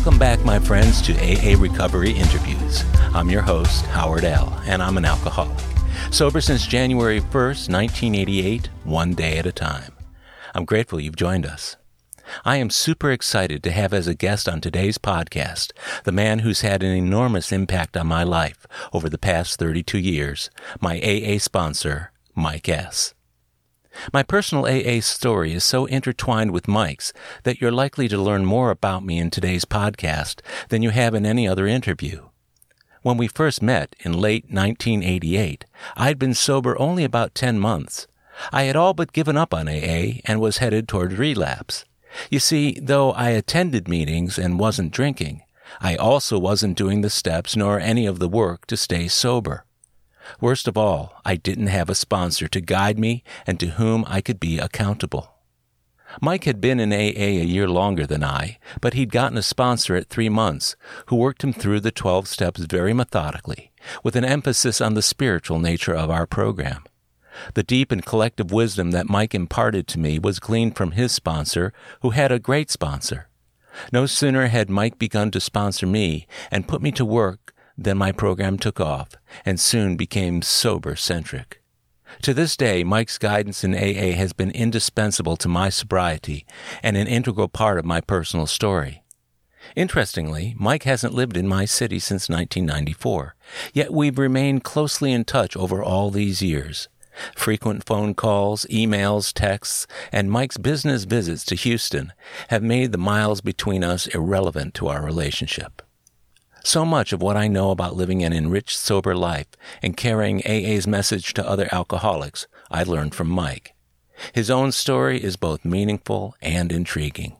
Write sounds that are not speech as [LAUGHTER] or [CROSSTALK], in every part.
Welcome back, my friends, to AA Recovery Interviews. I'm your host, Howard L., and I'm an alcoholic. Sober since January 1st, 1988, one day at a time. I'm grateful you've joined us. I am super excited to have as a guest on today's podcast the man who's had an enormous impact on my life over the past 32 years, my AA sponsor, Mike S. My personal AA story is so intertwined with Mike's that you're likely to learn more about me in today's podcast than you have in any other interview. When we first met in late 1988, I'd been sober only about 10 months. I had all but given up on AA and was headed toward relapse. You see, though I attended meetings and wasn't drinking, I also wasn't doing the steps nor any of the work to stay sober. Worst of all, I didn't have a sponsor to guide me and to whom I could be accountable. Mike had been in AA a year longer than I, but he'd gotten a sponsor at three months who worked him through the 12 steps very methodically, with an emphasis on the spiritual nature of our program. The deep and collective wisdom that Mike imparted to me was gleaned from his sponsor, who had a great sponsor. No sooner had Mike begun to sponsor me and put me to work than my program took off and soon became sober centric. To this day, Mike's guidance in AA has been indispensable to my sobriety and an integral part of my personal story. Interestingly, Mike hasn't lived in my city since 1994, yet we've remained closely in touch over all these years. Frequent phone calls, emails, texts, and Mike's business visits to Houston have made the miles between us irrelevant to our relationship. So much of what I know about living an enriched, sober life and carrying AA's message to other alcoholics, I learned from Mike. His own story is both meaningful and intriguing.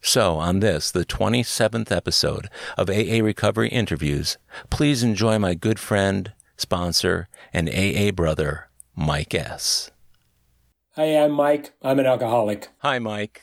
So, on this, the 27th episode of AA Recovery Interviews, please enjoy my good friend, sponsor, and AA brother, Mike S. Hi, I'm Mike. I'm an alcoholic. Hi, Mike.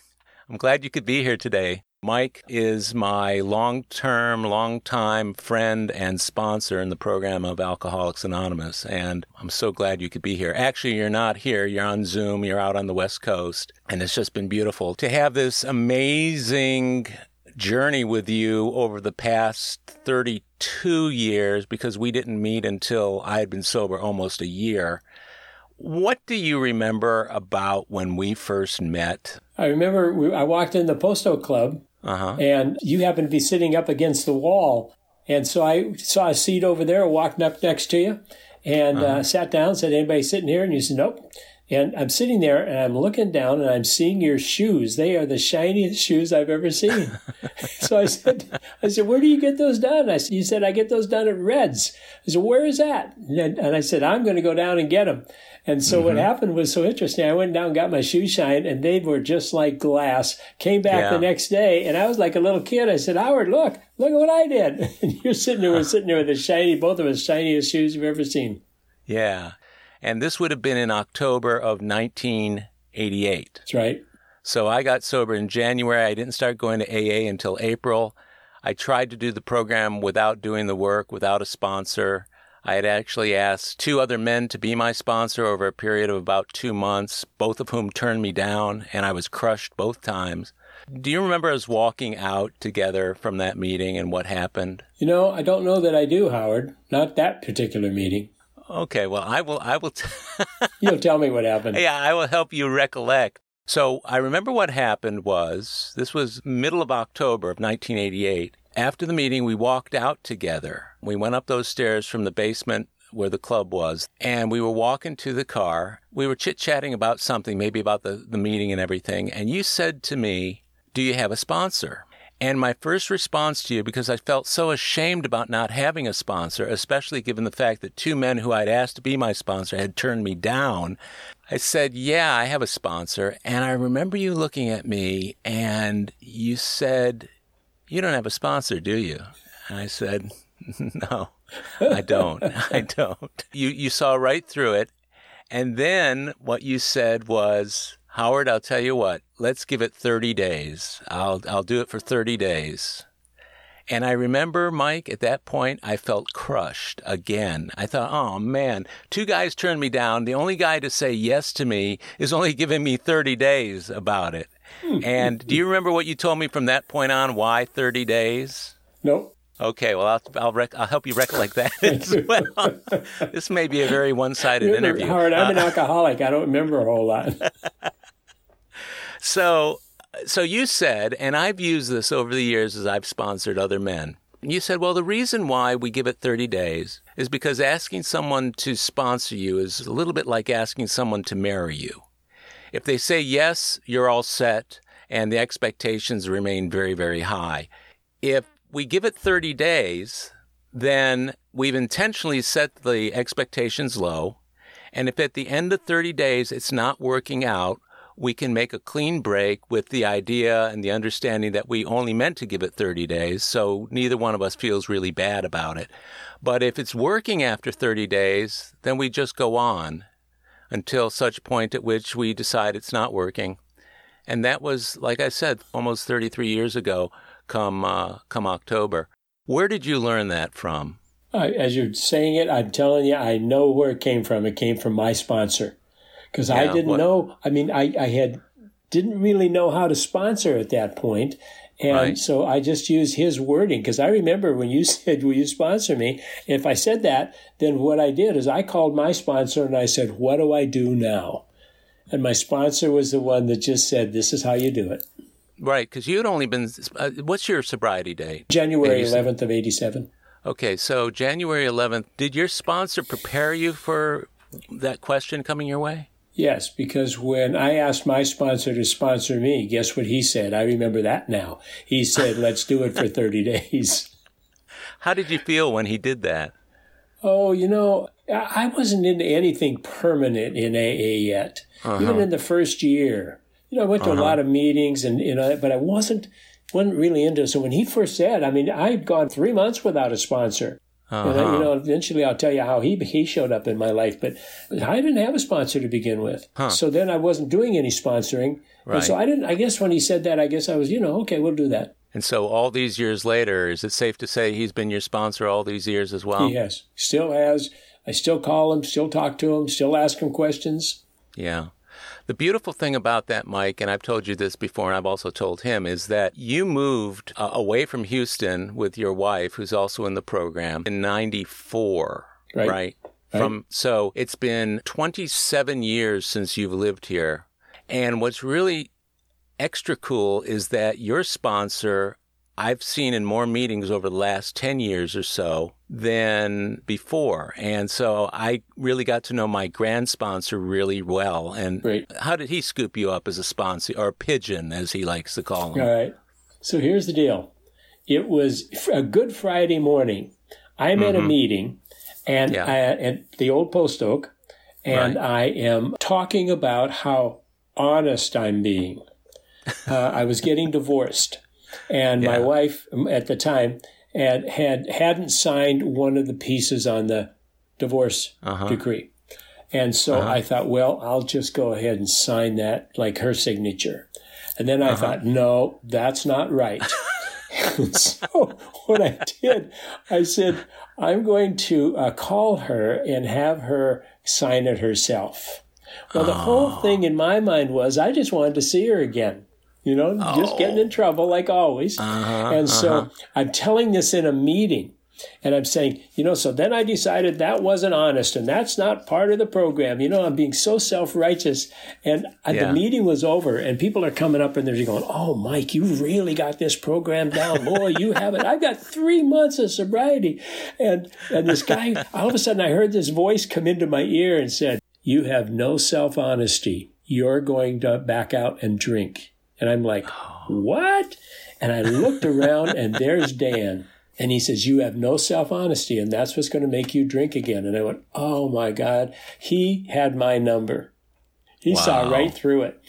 I'm glad you could be here today. Mike is my long term, long time friend and sponsor in the program of Alcoholics Anonymous. And I'm so glad you could be here. Actually, you're not here. You're on Zoom. You're out on the West Coast. And it's just been beautiful to have this amazing journey with you over the past 32 years because we didn't meet until I had been sober almost a year. What do you remember about when we first met? I remember we, I walked in the Post Oak Club Uh-huh. and you happen to be sitting up against the wall. And so I saw a seat over there, walked up next to you, and uh sat down. Said, "Anybody sitting here?" And you said, "Nope." And I'm sitting there, and I'm looking down, and I'm seeing your shoes. They are the shiniest shoes I've ever seen. [LAUGHS] [LAUGHS] so I said, "I said, where do you get those done?" I said, "You said I get those done at Reds." I said, "Where is that?" And, and I said, "I'm going to go down and get them." And so what mm-hmm. happened was so interesting. I went down, and got my shoes shined, and they were just like glass. Came back Yeah. the next day, and I was like a little kid. I said, "Howard, look, look at what I did." [LAUGHS] And you're sitting there, we're sitting there with the shiny, both of us shiniest shoes you've ever seen. Yeah. And this would have been in October of 1988. That's right. So I got sober in January. I didn't start going to AA until April. I tried to do the program without doing the work, without a sponsor. I had actually asked two other men to be my sponsor over a period of about two months, both of whom turned me down, and I was crushed both times. Do you remember us walking out together from that meeting and what happened? You know, I don't know that I do, Howard. Not that particular meeting. Okay, well, I will. I will. T- [LAUGHS] You'll tell me what happened. Yeah, I will help you recollect. So I remember what happened was this was middle of October of 1988. After the meeting, we walked out together. We went up those stairs from the basement where the club was, and we were walking to the car. We were chit chatting about something, maybe about the, the meeting and everything. And you said to me, Do you have a sponsor? And my first response to you, because I felt so ashamed about not having a sponsor, especially given the fact that two men who I'd asked to be my sponsor had turned me down, I said, Yeah, I have a sponsor. And I remember you looking at me and you said, You don't have a sponsor, do you? And I said, [LAUGHS] No, I don't. [LAUGHS] I don't. You, you saw right through it. And then what you said was, Howard, I'll tell you what, let's give it 30 days. I'll, I'll do it for 30 days. And I remember, Mike, at that point, I felt crushed again. I thought, oh man, two guys turned me down. The only guy to say yes to me is only giving me 30 days about it. Hmm. and do you remember what you told me from that point on? Why 30 days? Nope. Okay, well, I'll I'll, rec- I'll help you recollect that [LAUGHS] as well. this may be a very one-sided Remember, interview. Howard, I'm an Uh, alcoholic. I don't remember a whole lot. [LAUGHS] so, so you said, and I've used this over the years as I've sponsored other men. You said, well, the reason why we give it 30 days is because asking someone to sponsor you is a little bit like asking someone to marry you. If they say yes, you're all set, and the expectations remain very, very high. If we give it 30 days, then we've intentionally set the expectations low. And if at the end of 30 days it's not working out, we can make a clean break with the idea and the understanding that we only meant to give it 30 days, so neither one of us feels really bad about it. But if it's working after 30 days, then we just go on until such point at which we decide it's not working. And that was, like I said, almost 33 years ago, come uh, come October. Where did you learn that from? Uh, as you're saying it, I'm telling you, I know where it came from. It came from my sponsor. Because I didn't what- know, I mean, I, I had, didn't really know how to sponsor at that point. And Right. so I just used his wording because I remember when you [LAUGHS] said, Will you sponsor me? If I said that, then what I did is I called my sponsor and I said, What do I do now? And my sponsor was the one that just said, This is how you do it. Right, because you had only been. Uh, what's your sobriety date? January 87. 11th of 87. Okay, so January 11th. Did your sponsor prepare you for that question coming your way? Yes, because when I asked my sponsor to sponsor me, guess what he said? I remember that now. He said, let's do it for 30 [LAUGHS] days. How did you feel when he did that? Oh, you know, I I wasn't into anything permanent in AA yet, even in the first year. You know, I went to a uh-huh. lot of meetings and, you know, but I wasn't, wasn't really into it. So when he first said, I mean, I'd gone three months without a sponsor. And I, you uh-huh. know, eventually I'll tell you how he he showed up in my life, but I didn't have a sponsor to begin with. So then I wasn't doing any sponsoring, and so I didn't. I guess when he said that, I guess I was, you know, okay, we'll do that. And so, all these years later, is it safe to say he's been your sponsor all these years as well? Has, still has. I still call him, still talk to him, still ask him questions. Yeah. The beautiful thing about that, Mike, and I've told you this before, and I've also told him, is that you moved uh, away from Houston with your wife, who's also in the program, in '94, Right. right? From so it's been 27 years since you've lived here, and what's really extra cool is that your sponsor I've seen in more meetings over the last 10 years or so than before. And so I really got to know my grand sponsor really well. And Great. how did he scoop you up as a sponsor or a pigeon, as he likes to call him? All right. So here's the deal. It was a Good Friday morning. I'm at a meeting, and Mm-hmm. Yeah. I, at the old post oak, and I am talking about how honest I'm being. [LAUGHS] Uh, I was getting divorced, and my wife at the time had, had hadn't signed one of the pieces on the divorce Uh-huh. decree. And so I thought, well, I'll just go ahead and sign that like her signature. And then I Uh-huh. thought, no, that's not right. [LAUGHS] [LAUGHS] so what I did, I said, I'm going to uh, call her and have her sign it herself. Well, the whole Oh. thing in my mind was I just wanted to see her again. You know, just getting in trouble like always. Oh. Uh-huh, and so I'm telling this in a meeting. And I'm saying, you know, so then I decided that wasn't honest and that's not part of the program. You know, I'm being so self righteous. And Yeah. the meeting was over and people are coming up and they're going, oh, Mike, you really got this program down. Boy, you have it. I've got three months of sobriety. And, and this guy, [LAUGHS] all of a sudden I heard this voice come into my ear and said, you have no self honesty. You're going to back out and drink. And I'm like, what? And I looked around and there's Dan. And he says, You have no self honesty, and that's what's going to make you drink again. And I went, Oh my God. He had my number. He saw right through it.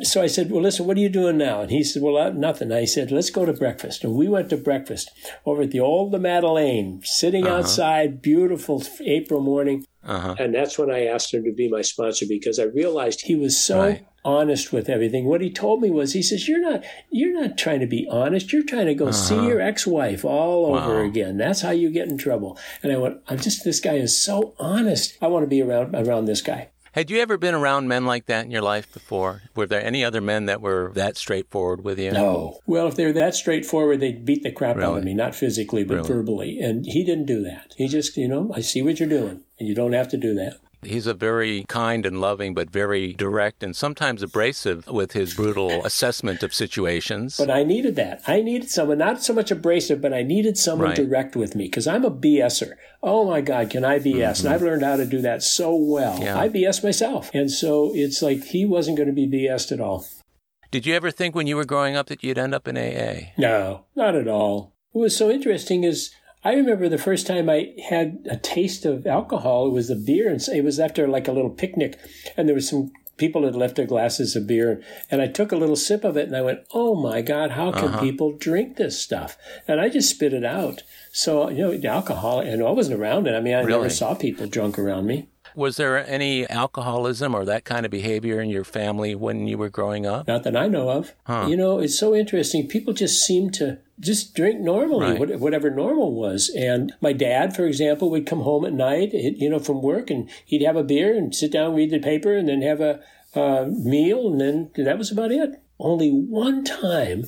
So I said, Well, listen, what are you doing now? And he said, Well, uh, nothing. I said, Let's go to breakfast. And we went to breakfast over at the old Madeleine, sitting outside, beautiful April morning. Uh-huh. And that's when I asked him to be my sponsor because I realized he was so Right. Honest with everything. What he told me was, he says, "You're not, you're not trying to be honest. You're trying to go uh-huh. see your ex-wife all wow. over again. That's how you get in trouble." And I went, "I'm just this guy is so honest. I want to be around around this guy." Had you ever been around men like that in your life before? Were there any other men that were that straightforward with you? No. Well, if they're that straightforward, they'd beat the crap really? out of me, not physically, but really? verbally. And he didn't do that. He just, you know, I see what you're doing, and you don't have to do that. He's a very kind and loving, but very direct and sometimes abrasive with his brutal [LAUGHS] assessment of situations. But I needed that. I needed someone, not so much abrasive, but I needed someone right. direct with me because I'm a BSer. Oh my God, can I BS? Mm-hmm. And I've learned how to do that so well. Yeah. I BS myself. And so it's like he wasn't going to be BSed at all. Did you ever think when you were growing up that you'd end up in AA? No, not at all. What was so interesting is I remember the first time I had a taste of alcohol. It was a beer, and it was after like a little picnic, and there was some people had left their glasses of beer, and I took a little sip of it, and I went, "Oh my God, how can uh-huh. people drink this stuff?" And I just spit it out. So you know, alcohol, and I wasn't around it. I mean, I really? never saw people drunk around me. Was there any alcoholism or that kind of behavior in your family when you were growing up? Not that I know of. Huh. You know, it's so interesting. People just seem to just drink normally, right. whatever normal was. And my dad, for example, would come home at night, you know, from work, and he'd have a beer and sit down, read the paper, and then have a meal, and then that was about it. Only one time,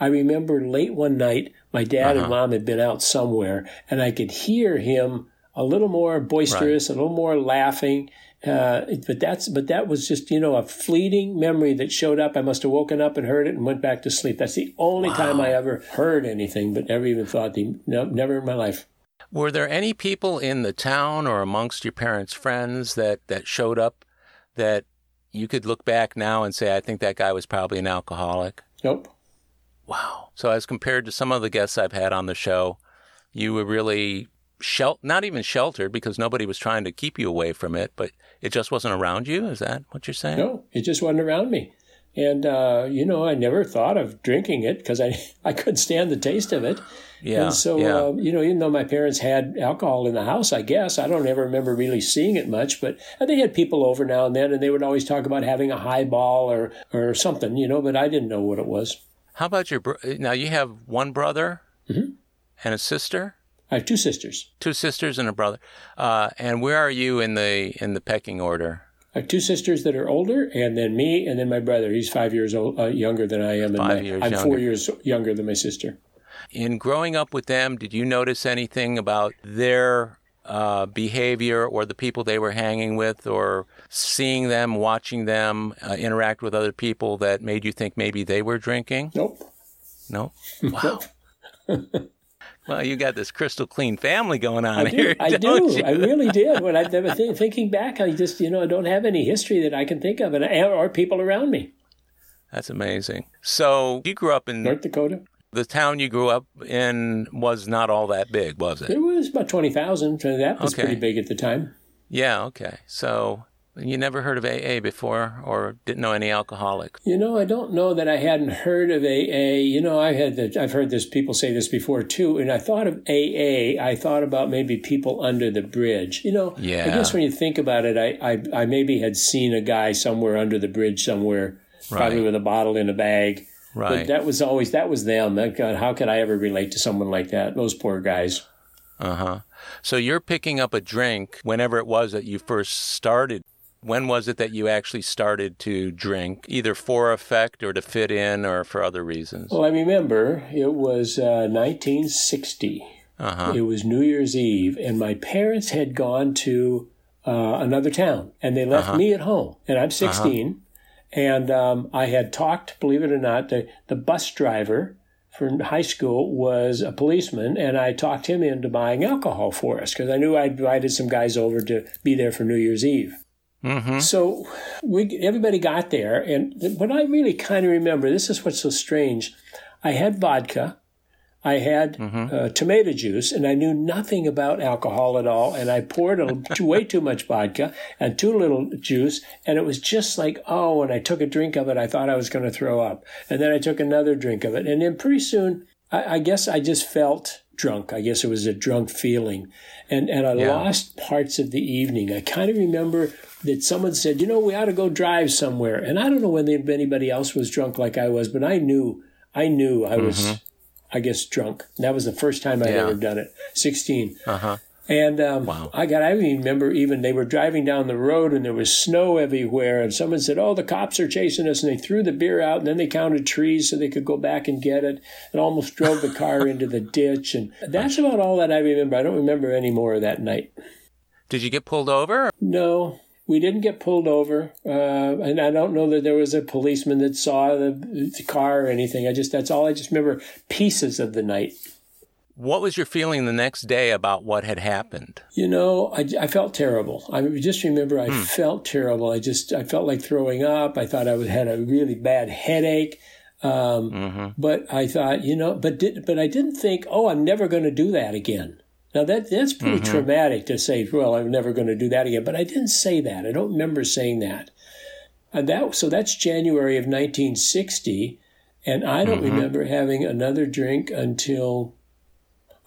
I remember late one night, my dad uh-huh. and mom had been out somewhere, and I could hear him a little more boisterous, right. a little more laughing. Uh, but that's but that was just you know a fleeting memory that showed up. I must have woken up and heard it and went back to sleep. That's the only wow. time I ever heard anything, but never even thought the no, never in my life. Were there any people in the town or amongst your parents' friends that that showed up that you could look back now and say, I think that guy was probably an alcoholic? Nope. Wow. So as compared to some of the guests I've had on the show, you were really shel- not even sheltered because nobody was trying to keep you away from it, but it just wasn't around you. Is that what you're saying? No, it just wasn't around me. And, uh, you know, I never thought of drinking it because I, [LAUGHS] I couldn't stand the taste of it. Yeah. And so, yeah. Uh, you know, even though my parents had alcohol in the house, I guess, I don't ever remember really seeing it much, but they had people over now and then and they would always talk about having a highball or, or something, you know, but I didn't know what it was. How about your, bro- now you have one brother mm-hmm. and a sister? I have two sisters. Two sisters and a brother. Uh, and where are you in the in the pecking order? I have two sisters that are older, and then me, and then my brother. He's five years old, uh, younger than I am. Five my, years I'm younger. four years younger than my sister. In growing up with them, did you notice anything about their uh, behavior or the people they were hanging with or seeing them, watching them uh, interact with other people that made you think maybe they were drinking? Nope. No? [LAUGHS] Wow. [LAUGHS] Well, you got this crystal clean family going on I here. [LAUGHS] I do. You? I really did. When I th- thinking back, I just you know I don't have any history that I can think of, and or people around me. That's amazing. So you grew up in North Dakota. The town you grew up in was not all that big, was it? It was about twenty thousand. That was okay. pretty big at the time. Yeah. Okay. So you never heard of AA before or didn't know any alcoholics? You know, I don't know that I hadn't heard of AA. You know, I had the, I've heard this people say this before too, and I thought of AA, I thought about maybe people under the bridge. You know, yeah. I guess when you think about it, I, I, I maybe had seen a guy somewhere under the bridge somewhere, right. probably with a bottle in a bag. Right. But that was always that was them. God, how could I ever relate to someone like that? Those poor guys. Uh huh. So you're picking up a drink whenever it was that you first started when was it that you actually started to drink, either for effect or to fit in or for other reasons? Well, I remember it was uh, 1960. Uh-huh. It was New Year's Eve, and my parents had gone to uh, another town, and they left uh-huh. me at home. And I'm uh-huh. 16, uh-huh. and um, I had talked, believe it or not, the, the bus driver from high school was a policeman, and I talked him into buying alcohol for us because I knew I'd invited some guys over to be there for New Year's Eve. Mm-hmm. So we everybody got there, and what I really kind of remember this is what's so strange. I had vodka, I had mm-hmm. uh, tomato juice, and I knew nothing about alcohol at all. And I poured a, [LAUGHS] way too much vodka and too little juice, and it was just like oh. When I took a drink of it, I thought I was going to throw up, and then I took another drink of it, and then pretty soon I, I guess I just felt drunk. I guess it was a drunk feeling. And, and I yeah. lost parts of the evening. I kind of remember that someone said, you know, we ought to go drive somewhere. And I don't know when anybody else was drunk like I was, but I knew, I knew I was, mm-hmm. I guess, drunk. And that was the first time I'd yeah. ever done it. 16. Uh-huh. And um, wow. I got, I remember even they were driving down the road and there was snow everywhere. And someone said, Oh, the cops are chasing us. And they threw the beer out and then they counted trees so they could go back and get it and almost drove the car into the [LAUGHS] ditch. And that's about all that I remember. I don't remember any more of that night. Did you get pulled over? No, we didn't get pulled over. Uh, and I don't know that there was a policeman that saw the, the car or anything. I just, that's all I just remember pieces of the night. What was your feeling the next day about what had happened? You know, I, I felt terrible. I just remember I hmm. felt terrible. I just I felt like throwing up. I thought I had a really bad headache. Um, mm-hmm. But I thought, you know, but did, but I didn't think, oh, I'm never going to do that again. Now that that's pretty mm-hmm. traumatic to say. Well, I'm never going to do that again. But I didn't say that. I don't remember saying that. And that so that's January of 1960, and I don't mm-hmm. remember having another drink until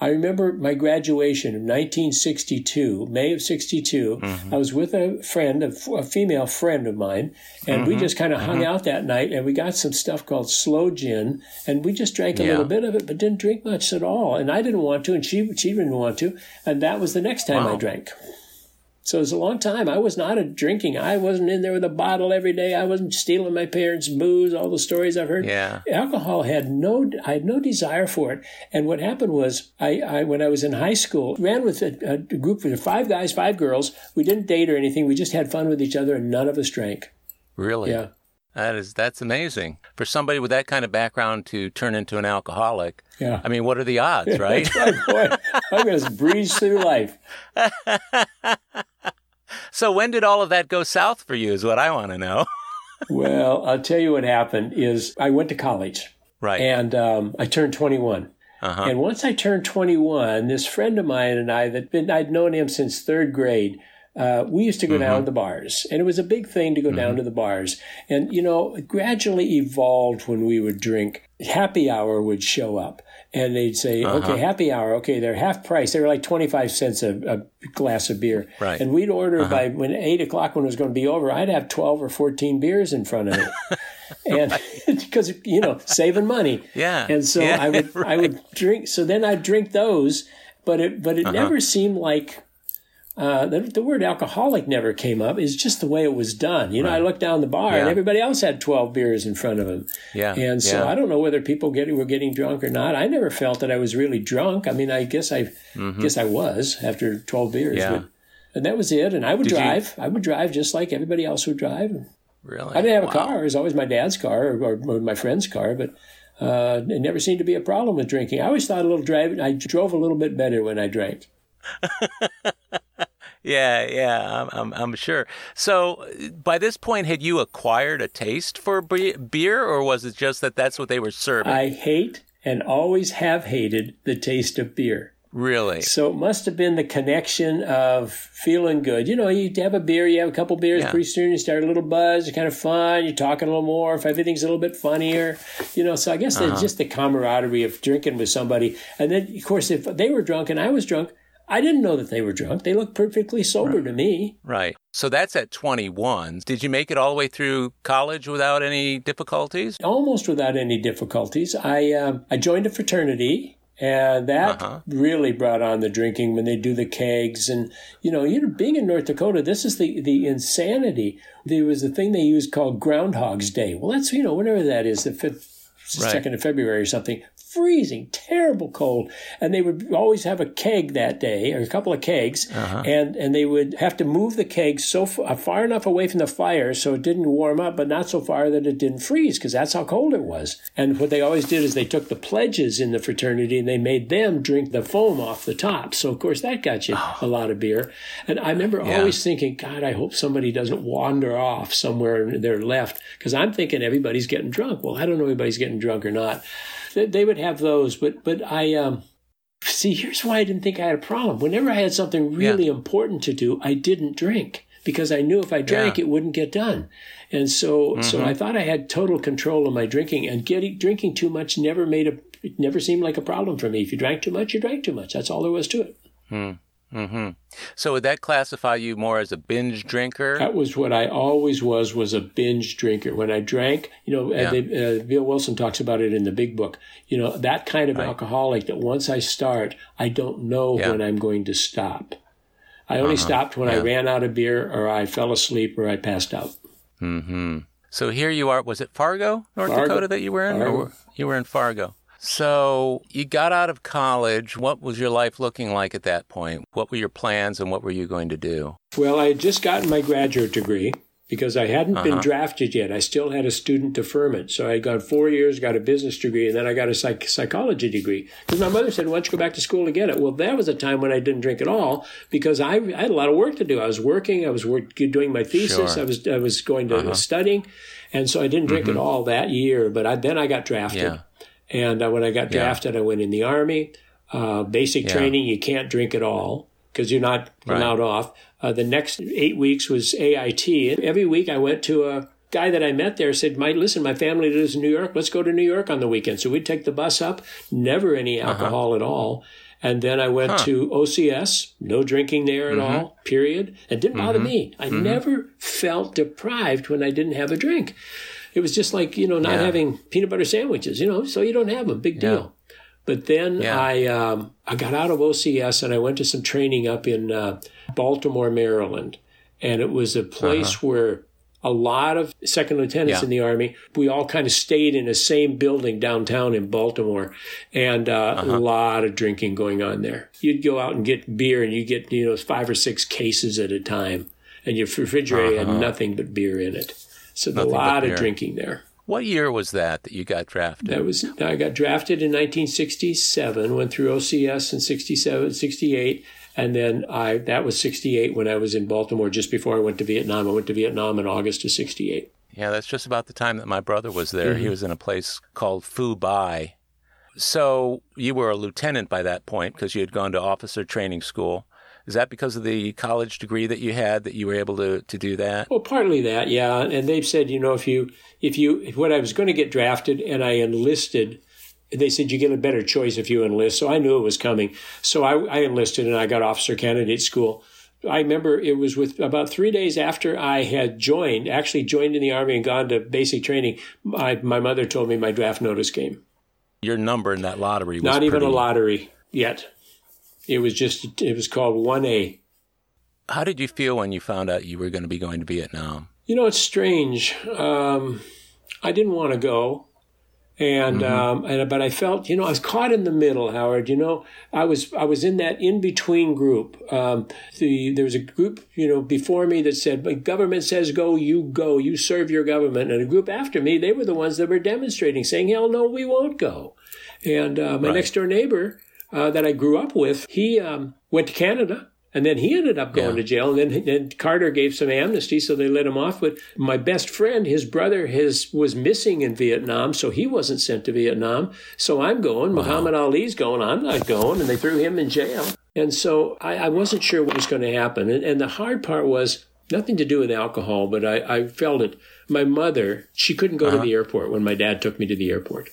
I remember my graduation in 1962, May of 62. Mm-hmm. I was with a friend, a, a, female friend of mine, and mm-hmm. we just kind of hung mm-hmm. out that night and we got some stuff called sloe gin and we just drank a yeah. little bit of it, but didn't drink much at all. And I didn't want to, and she, she didn't want to. And that was the next time wow. I drank. So it was a long time. I was not a drinking. I wasn't in there with a bottle every day. I wasn't stealing my parents' booze. All the stories I've heard. Yeah. Alcohol had no. I had no desire for it. And what happened was, I, I when I was in high school, ran with a, a group of five guys, five girls. We didn't date or anything. We just had fun with each other, and none of us drank. Really? Yeah. That is that's amazing for somebody with that kind of background to turn into an alcoholic. Yeah, I mean, what are the odds, [LAUGHS] right? right. I'm going to breeze through life. [LAUGHS] so when did all of that go south for you? Is what I want to know. [LAUGHS] well, I'll tell you what happened. Is I went to college, right, and um, I turned 21. Uh-huh. And once I turned 21, this friend of mine and I that been I'd known him since third grade uh, we used to go mm-hmm. down to the bars, and it was a big thing to go mm-hmm. down to the bars. And you know, it gradually evolved when we would drink. Happy hour would show up, and they'd say, uh-huh. "Okay, happy hour. Okay, they're half price. They were like twenty five cents a, a, glass of beer." Right. And we'd order uh-huh. by when eight o'clock when it was going to be over. I'd have twelve or fourteen beers in front of me. [LAUGHS] and because [LAUGHS] you know saving money yeah and so yeah, i would [LAUGHS] right. i would drink so then i'd drink those but it but it uh-huh. never seemed like uh, the, the, word alcoholic never came up. It's just the way it was done. You know, right. I looked down the bar yeah. and everybody else had 12 beers in front of them. Yeah. And so yeah. I don't know whether people get, were getting drunk or not. I never felt that I was really drunk. I mean, I guess I mm-hmm. guess I was after 12 beers. Yeah. But, and that was it. And I would Did drive. You... I would drive just like everybody else would drive. Really? I didn't have wow. a car. It was always my dad's car or, or, or my friend's car, but uh, it never seemed to be a problem with drinking. I always thought a little driving, I drove a little bit better when I drank. [LAUGHS] Yeah, yeah, I'm, I'm, I'm, sure. So, by this point, had you acquired a taste for beer, or was it just that that's what they were serving? I hate and always have hated the taste of beer. Really? So it must have been the connection of feeling good. You know, you have a beer, you have a couple beers, yeah. pretty soon you start a little buzz, you're kind of fun, you're talking a little more, if everything's a little bit funnier, you know. So I guess uh-huh. just the camaraderie of drinking with somebody. And then, of course, if they were drunk and I was drunk, I didn't know that they were drunk. They looked perfectly sober right. to me. Right. So that's at 21. Did you make it all the way through college without any difficulties? Almost without any difficulties. I um, I joined a fraternity. And that uh-huh. really brought on the drinking when they do the kegs. And, you know, you know, being in North Dakota, this is the, the insanity. There was a thing they used called Groundhog's Day. Well, that's, you know, whatever that is, the fifth, right. second of February or something freezing, terrible cold. And they would always have a keg that day, or a couple of kegs, uh-huh. and, and they would have to move the keg so far, far enough away from the fire so it didn't warm up, but not so far that it didn't freeze, because that's how cold it was. And what they always did is they took the pledges in the fraternity and they made them drink the foam off the top. So, of course, that got you oh. a lot of beer. And I remember yeah. always thinking, God, I hope somebody doesn't wander off somewhere in their left, because I'm thinking everybody's getting drunk. Well, I don't know if anybody's getting drunk or not they would have those, but but I um, see. Here's why I didn't think I had a problem. Whenever I had something really yeah. important to do, I didn't drink because I knew if I drank, yeah. it wouldn't get done. And so, mm-hmm. so I thought I had total control of my drinking, and getting drinking too much never made a it never seemed like a problem for me. If you drank too much, you drank too much. That's all there was to it. Hmm. Mm-hmm. So would that classify you more as a binge drinker? That was what I always was, was a binge drinker. When I drank, you know, yeah. they, uh, Bill Wilson talks about it in the big book, you know, that kind of right. alcoholic that once I start, I don't know yeah. when I'm going to stop. I only uh-huh. stopped when yeah. I ran out of beer or I fell asleep or I passed out. Mm-hmm. So here you are. Was it Fargo, North Fargo. Dakota that you were in? Fargo. Or you were in Fargo. So you got out of college. What was your life looking like at that point? What were your plans and what were you going to do? Well, I had just gotten my graduate degree because I hadn't uh-huh. been drafted yet. I still had a student deferment. So I had gone four years, got a business degree, and then I got a psych- psychology degree. Because my mother said, why don't you go back to school to get it? Well, that was a time when I didn't drink at all because I, I had a lot of work to do. I was working, I was work, doing my thesis, sure. I was I was going to uh-huh. studying. And so I didn't drink mm-hmm. at all that year, but I, then I got drafted. Yeah. And uh, when I got drafted, yeah. I went in the Army. Uh, basic yeah. training, you can't drink at all because you're not allowed right. off. Uh, the next eight weeks was AIT. Every week I went to a guy that I met there said, "My listen, my family lives in New York. Let's go to New York on the weekend." So we'd take the bus up. Never any uh-huh. alcohol uh-huh. at all. And then I went huh. to OCS, no drinking there at mm-hmm. all, period. It didn't bother mm-hmm. me. I mm-hmm. never felt deprived when I didn't have a drink. It was just like, you know, not yeah. having peanut butter sandwiches, you know, so you don't have them. Big deal. Yeah. But then yeah. I um, I got out of OCS and I went to some training up in uh, Baltimore, Maryland, and it was a place uh-huh. where a lot of second lieutenants yeah. in the army. We all kind of stayed in the same building downtown in Baltimore, and uh, uh-huh. a lot of drinking going on there. You'd go out and get beer, and you get you know five or six cases at a time, and your refrigerator uh-huh. had nothing but beer in it. So a lot of drinking there. What year was that that you got drafted? That was I got drafted in 1967. Went through OCS in 67, 68 and then I that was 68 when I was in Baltimore just before I went to Vietnam. I went to Vietnam in August of 68. Yeah, that's just about the time that my brother was there. Mm-hmm. He was in a place called Phu Bai. So you were a lieutenant by that point because you had gone to officer training school. Is that because of the college degree that you had that you were able to, to do that? Well, partly that, yeah. And they've said, you know, if you if you if when I was going to get drafted and I enlisted, they said you get a better choice if you enlist. So I knew it was coming. So I, I enlisted and I got officer candidate school. I remember it was with about three days after I had joined, actually joined in the army and gone to basic training. My, my mother told me my draft notice came. Your number in that lottery was not even pretty... a lottery yet. It was just it was called one A. How did you feel when you found out you were going to be going to Vietnam? You know, it's strange. Um, I didn't want to go and mm-hmm. um, and but I felt you know I was caught in the middle, Howard. You know I was I was in that in between group. Um, the there was a group you know before me that said, "But government says go, you go, you serve your government," and a group after me they were the ones that were demonstrating, saying, "Hell no, we won't go." And uh, my right. next door neighbor uh, that I grew up with, he um, went to Canada and then he ended up going yeah. to jail. And then, then Carter gave some amnesty, so they let him off. But my best friend, his brother, his was missing in Vietnam, so he wasn't sent to Vietnam. So I'm going. Wow. Muhammad Ali's going. I'm not going, and they threw him in jail. And so I, I wasn't sure what was going to happen. And, and, the hard part was nothing to do with alcohol, but I, I felt it. My mother, she couldn't go uh-huh. to the airport when my dad took me to the airport.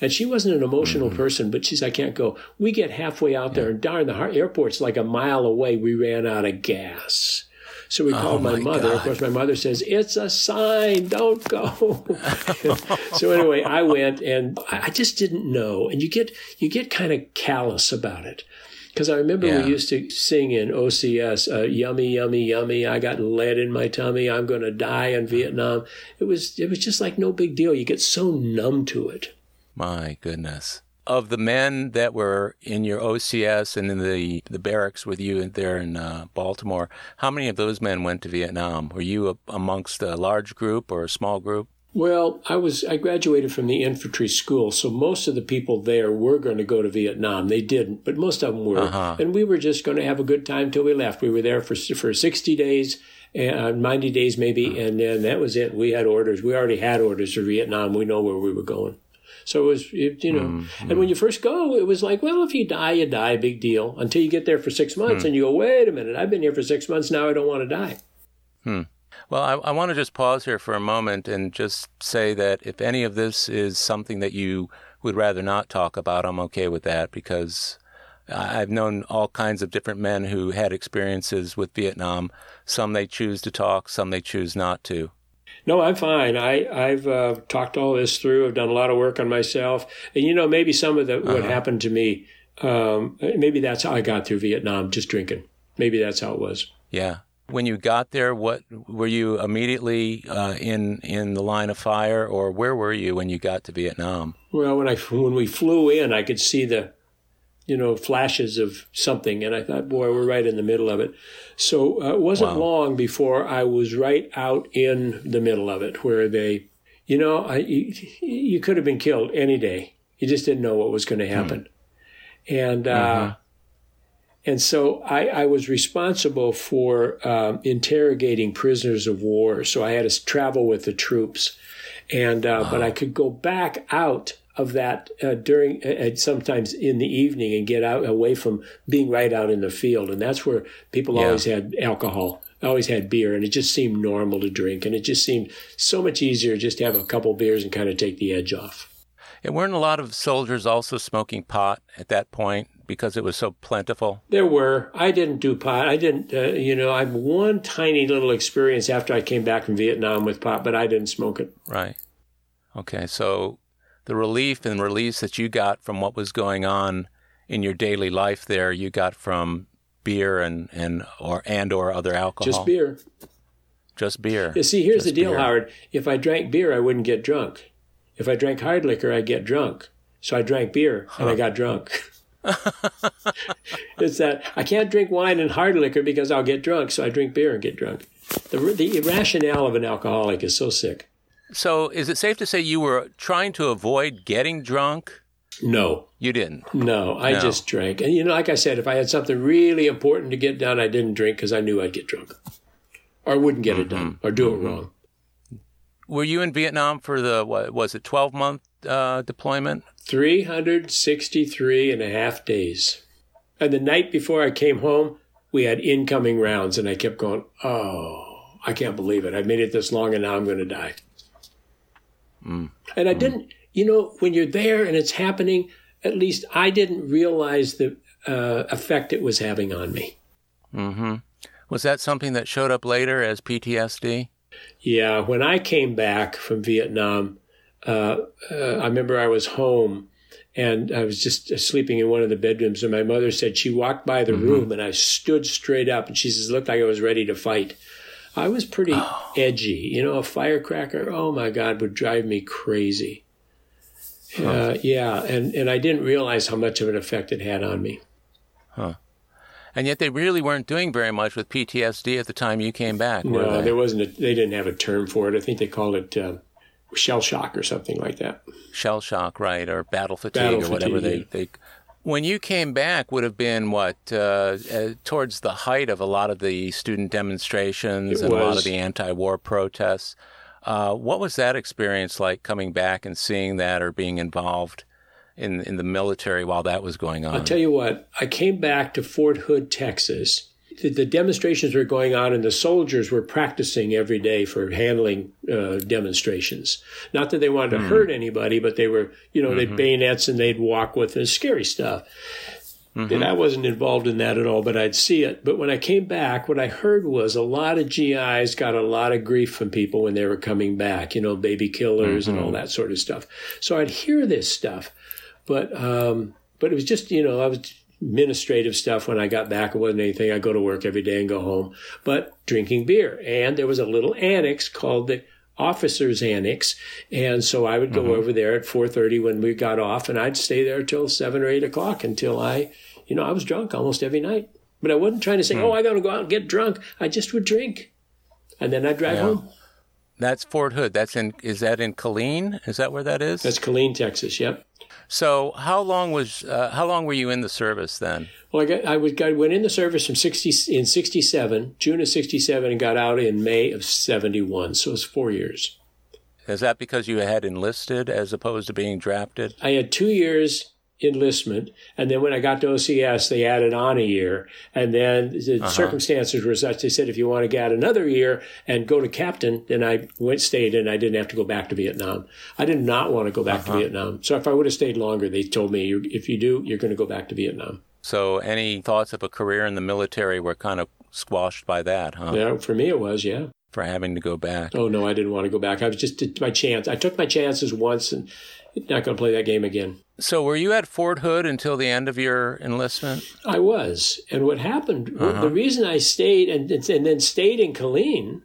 And she wasn't an emotional mm-hmm. person, but she's, I can't go. We get halfway out yeah. there, and darn, the airport's like a mile away. We ran out of gas. So we oh called my, my mother. God. Of course, my mother says, It's a sign, don't go. [LAUGHS] so anyway, I went and I just didn't know. And you get you get kind of callous about it. Because I remember yeah. we used to sing in OCS, uh, "Yummy, yummy, yummy." I got lead in my tummy. I'm going to die in Vietnam. It was it was just like no big deal. You get so numb to it. My goodness. Of the men that were in your OCS and in the, the barracks with you there in uh, Baltimore, how many of those men went to Vietnam? Were you a, amongst a large group or a small group? Well, I was I graduated from the infantry school, so most of the people there were going to go to Vietnam. They didn't, but most of them were, uh-huh. and we were just going to have a good time till we left. We were there for for sixty days, uh, ninety days maybe, and then that was it. We had orders. We already had orders for Vietnam. We know where we were going. So it was, it, you know, mm-hmm. and when you first go, it was like, well, if you die, you die, big deal. Until you get there for six months mm. and you go, wait a minute, I've been here for six months now, I don't want to die. Hmm. Well, I, I want to just pause here for a moment and just say that if any of this is something that you would rather not talk about, I'm okay with that because I've known all kinds of different men who had experiences with Vietnam. Some they choose to talk, some they choose not to. No, I'm fine. I, I've uh, talked all this through. I've done a lot of work on myself. And, you know, maybe some of the, uh-huh. what happened to me, um, maybe that's how I got through Vietnam, just drinking. Maybe that's how it was. Yeah. When you got there, what were you immediately uh, in in the line of fire, or where were you when you got to Vietnam? Well, when I when we flew in, I could see the you know, flashes of something. And I thought, boy, we're right in the middle of it. So uh, it wasn't wow. long before I was right out in the middle of it, where they, you know, I, you, you could have been killed any day. You just didn't know what was going to happen. Hmm. And, uh, mm-hmm. and so I, I, was responsible for um, interrogating prisoners of war. So I had to travel with the troops. And, uh, wow. but I could go back out of that uh, during uh, sometimes in the evening and get out away from being right out in the field. And that's where people yeah. always had alcohol always had beer and it just seemed normal to drink. And it just seemed so much easier just to have a couple beers and kind of take the edge off. And weren't a lot of soldiers also smoking pot at that point because it was so plentiful? There were. I didn't do pot. I didn't uh, you know i have one tiny little experience after i came back from vietnam with pot but i didn't smoke it. Right. Okay so the relief and release that you got from what was going on in your daily life there, you got from beer and, and or and or other alcohol. Just beer. Just beer. You see, here's Just the deal, beer. Howard. If I drank beer, I wouldn't get drunk. If I drank hard liquor, I'd get drunk. So I drank beer huh. and I got drunk. [LAUGHS] it's that I can't drink wine and hard liquor because I'll get drunk. So I drink beer and get drunk. The, the rationale of an alcoholic is so sick. So, is it safe to say you were trying to avoid getting drunk? No. You didn't? No, I no. just drank. And, you know, like I said, if I had something really important to get done, I didn't drink because I knew I'd get drunk or wouldn't get mm-hmm. it done or do mm-hmm. it wrong. Were you in Vietnam for the, what was it, 12 month uh, deployment? 363 and a half days. And the night before I came home, we had incoming rounds, and I kept going, oh, I can't believe it. I've made it this long, and now I'm going to die. Mm. And I mm. didn't, you know, when you're there and it's happening, at least I didn't realize the uh, effect it was having on me. Mm-hmm. Was that something that showed up later as PTSD? Yeah, when I came back from Vietnam, uh, uh, I remember I was home and I was just sleeping in one of the bedrooms, and my mother said she walked by the mm-hmm. room, and I stood straight up, and she says, "Looked like I was ready to fight." I was pretty oh. edgy. You know, a firecracker, oh my God, would drive me crazy. Huh. Uh, yeah, and, and I didn't realize how much of an effect it had on me. Huh. And yet they really weren't doing very much with PTSD at the time you came back. No, there wasn't. A, they didn't have a term for it. I think they called it uh, shell shock or something like that. Shell shock, right, or battle fatigue, battle or whatever fatigue, they, they when you came back, would have been what uh, uh, towards the height of a lot of the student demonstrations it and was. a lot of the anti-war protests. Uh, what was that experience like coming back and seeing that or being involved in in the military while that was going on? I'll tell you what. I came back to Fort Hood, Texas, the demonstrations were going on and the soldiers were practicing every day for handling uh, demonstrations. Not that they wanted to mm hurt anybody, but they were, you know, mm-hmm. they'd bayonets and they'd walk with it. Scary stuff. Mm-hmm. And I wasn't involved in that at all, but I'd see it. But when I came back, what I heard was a lot of GIs got a lot of grief from people when they were coming back, you know, baby killers mm-hmm. and all mm-hmm. that sort of stuff. So I'd hear this stuff, but, um, but it was just, you know, I was administrative stuff when I got back. It wasn't anything. I go to work every day and go home, but drinking beer. And there was a little annex called the officers annex. And so I would go mm-hmm. over there at 4.30 when we got off and I'd stay there till seven or eight o'clock until I, you know, I was drunk almost every night. But I wasn't trying to say, mm. oh, I got to go out and get drunk. I just would drink. And then I'd drive yeah. home. That's Fort Hood. That's in, is that in Killeen? Is that where that is? That's Killeen, Texas. Yep. So how long was uh, how long were you in the service then? Well, I got I, was, I went in the service from sixty in sixty seven, June of sixty seven, and got out in May of seventy one. So it was four years. Is that because you had enlisted as opposed to being drafted? I had two years enlistment. And then when I got to OCS, they added on a year. And then the uh-huh. circumstances were such they said, if you want to get another year and go to captain, then I went, stayed, and I didn't have to go back to Vietnam. I did not want to go back uh-huh. to Vietnam. So if I would have stayed longer, they told me, if you do, you're going to go back to Vietnam. So any thoughts of a career in the military were kind of squashed by that, huh? Yeah, for me it was, yeah. For having to go back. Oh no, I didn't want to go back. I was just my chance. I took my chances once and not going to play that game again. So, were you at Fort Hood until the end of your enlistment? I was. And what happened, uh-huh. the reason I stayed and, and then stayed in Killeen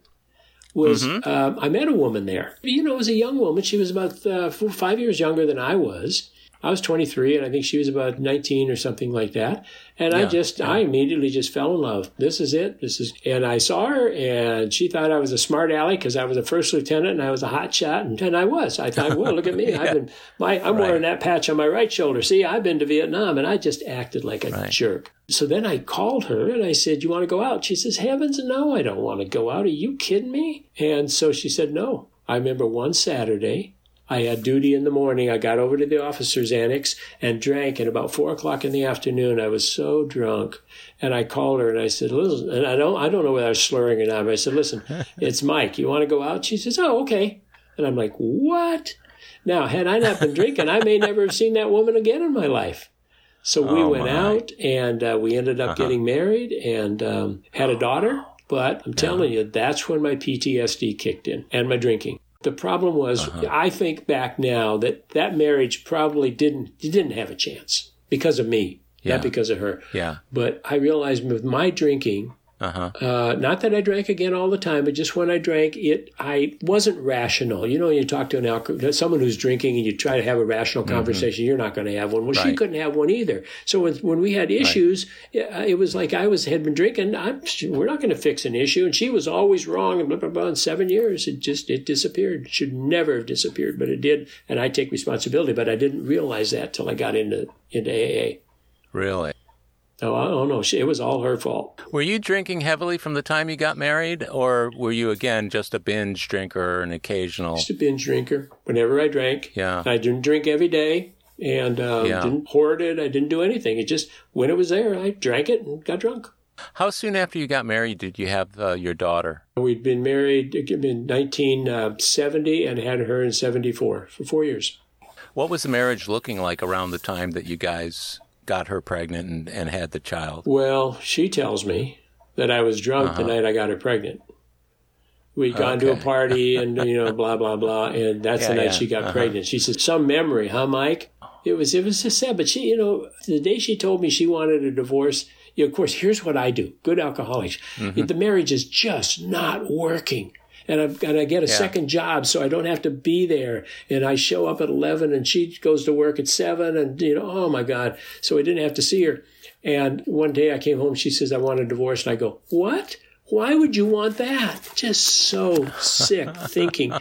was mm-hmm. uh, I met a woman there. You know, it was a young woman. She was about uh, four, five years younger than I was. I was 23 and I think she was about 19 or something like that. And yeah, I just, yeah. I immediately just fell in love. This is it. This is, and I saw her and she thought I was a smart aleck because I was a first lieutenant and I was a hot shot. And, and I was. I thought, well, look at me. yeah. [LAUGHS] I've been, my, I'm right. wearing that patch on my right shoulder. See, I've been to Vietnam and I just acted like a right. jerk. So then I called her and I said, You want to go out? She says, Heavens, no, I don't want to go out. Are you kidding me? And so she said, No. I remember one Saturday, I had duty in the morning. I got over to the officer's annex and drank. And about four o'clock in the afternoon, I was so drunk. And I called her and I said, listen, and I don't, I don't know whether I was slurring or not, but I said, listen, [LAUGHS] it's Mike. You want to go out? She says, oh, okay. And I'm like, what? Now, had I not been drinking, I may never have seen that woman again in my life. So we oh, went my. out and uh, we ended up uh-huh. getting married and um, had a daughter. But I'm telling you, that's when my PTSD kicked in and my drinking. The problem was, uh-huh. I think back now that that marriage probably didn't didn't have a chance because of me, yeah. not because of her. Yeah. But I realized with my drinking, uh-huh. Uh, not that I drank again all the time, but just when I drank it, I wasn't rational. You know, you talk to an alcohol, someone who's drinking, and you try to have a rational mm-hmm. conversation. Mm-hmm. You're not going to have one. Well, right. she couldn't have one either. So when, when we had issues, right. it was like I was had been drinking. I'm, we're not going to fix an issue, and she was always wrong. And blah blah blah. In seven years, it just it disappeared. It should never have disappeared, but it did, and I take responsibility. But I didn't realize that till I got into into AA. Really. Oh, I don't know. It was all her fault. Were you drinking heavily from the time you got married, or were you again just a binge drinker, or an occasional? Just a binge drinker. Whenever I drank, yeah, I didn't drink every day, and uh, yeah. didn't hoard it. I didn't do anything. It just when it was there, I drank it and got drunk. How soon after you got married did you have uh, your daughter? We'd been married in 1970 and had her in 74 for four years. What was the marriage looking like around the time that you guys got her pregnant and, and had the child? Well, she tells me that I was drunk uh-huh. the night I got her pregnant. We'd gone okay. to a party [LAUGHS] and, you know, blah, blah, blah. And that's yeah, the night yeah. she got uh-huh. pregnant. She said, some memory, huh, Mike? It was, it was just sad. But she, you know, the day she told me she wanted a divorce, you know, of course, here's what I do. Good alcoholics. Mm-hmm. The marriage is just not working and, i and I get a yeah. second job so I don't have to be there. And I show up at 11 and she goes to work at 7 and, you know, oh my God. So I didn't have to see her. And one day I came home, she says, I want a divorce. And I go, what? Why would you want that? Just so sick [LAUGHS] thinking.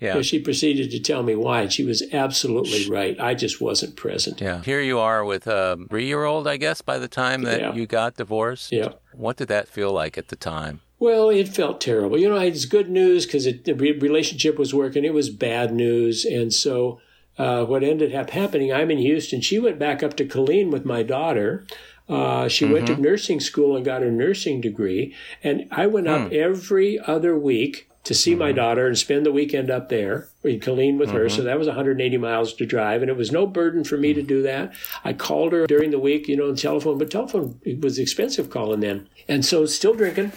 Yeah. So she proceeded to tell me why, and she was absolutely right. I just wasn't present. Yeah. Here you are with a three year old, I guess, by the time that yeah. you got divorced. Yeah. What did that feel like at the time? Well, it felt terrible. You know, it's good news because the relationship was working. It was bad news. And so uh, what ended up happening, I'm in Houston. She went back up to Killeen with my daughter. Uh, she mm-hmm. went to mm-hmm. nursing school and got her nursing degree. And I went up mm. every other week to see mm-hmm. my daughter and spend the weekend up there in Killeen with mm-hmm. her. So mm-hmm. that was 180 miles to drive, and it was no burden for me to do that. I called her during the week, you know, on telephone, but telephone was expensive calling then. And so still drinking,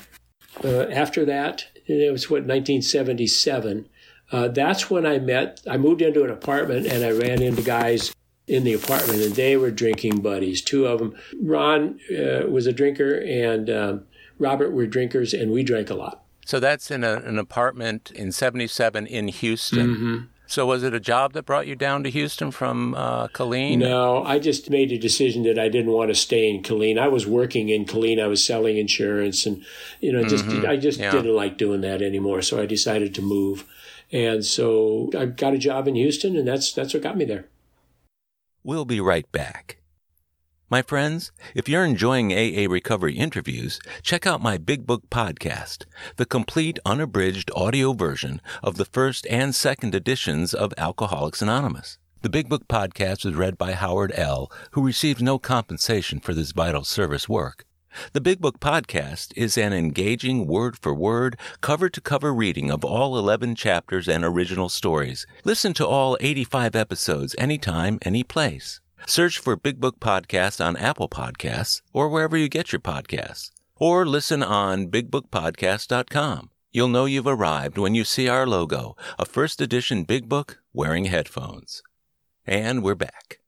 uh, after that, it was what 1977. Uh, that's when I met. I moved into an apartment and I ran into guys in the apartment, and they were drinking buddies. Two of them. Ron uh, was a drinker, and um, Robert were drinkers, and we drank a lot. So that's in a, an apartment in '77 in Houston. Mm-hmm. So was it a job that brought you down to Houston from uh, Killeen? No, I just made a decision that I didn't want to stay in Killeen. I was working in Killeen. I was selling insurance, and you know, just mm-hmm. I just yeah. didn't like doing that anymore. So I decided to move, and so I got a job in Houston, and that's that's what got me there. We'll be right back. My friends, if you're enjoying AA Recovery interviews, check out my Big Book podcast, the complete unabridged audio version of the first and second editions of Alcoholics Anonymous. The Big Book Podcast is read by Howard L., who receives no compensation for this vital service work. The Big Book Podcast is an engaging word for word, cover to cover reading of all 11 chapters and original stories. Listen to all 85 episodes anytime, any place. Search for Big Book Podcast on Apple Podcasts or wherever you get your podcasts. Or listen on bigbookpodcast.com. You'll know you've arrived when you see our logo, a first edition Big Book wearing headphones. And we're back.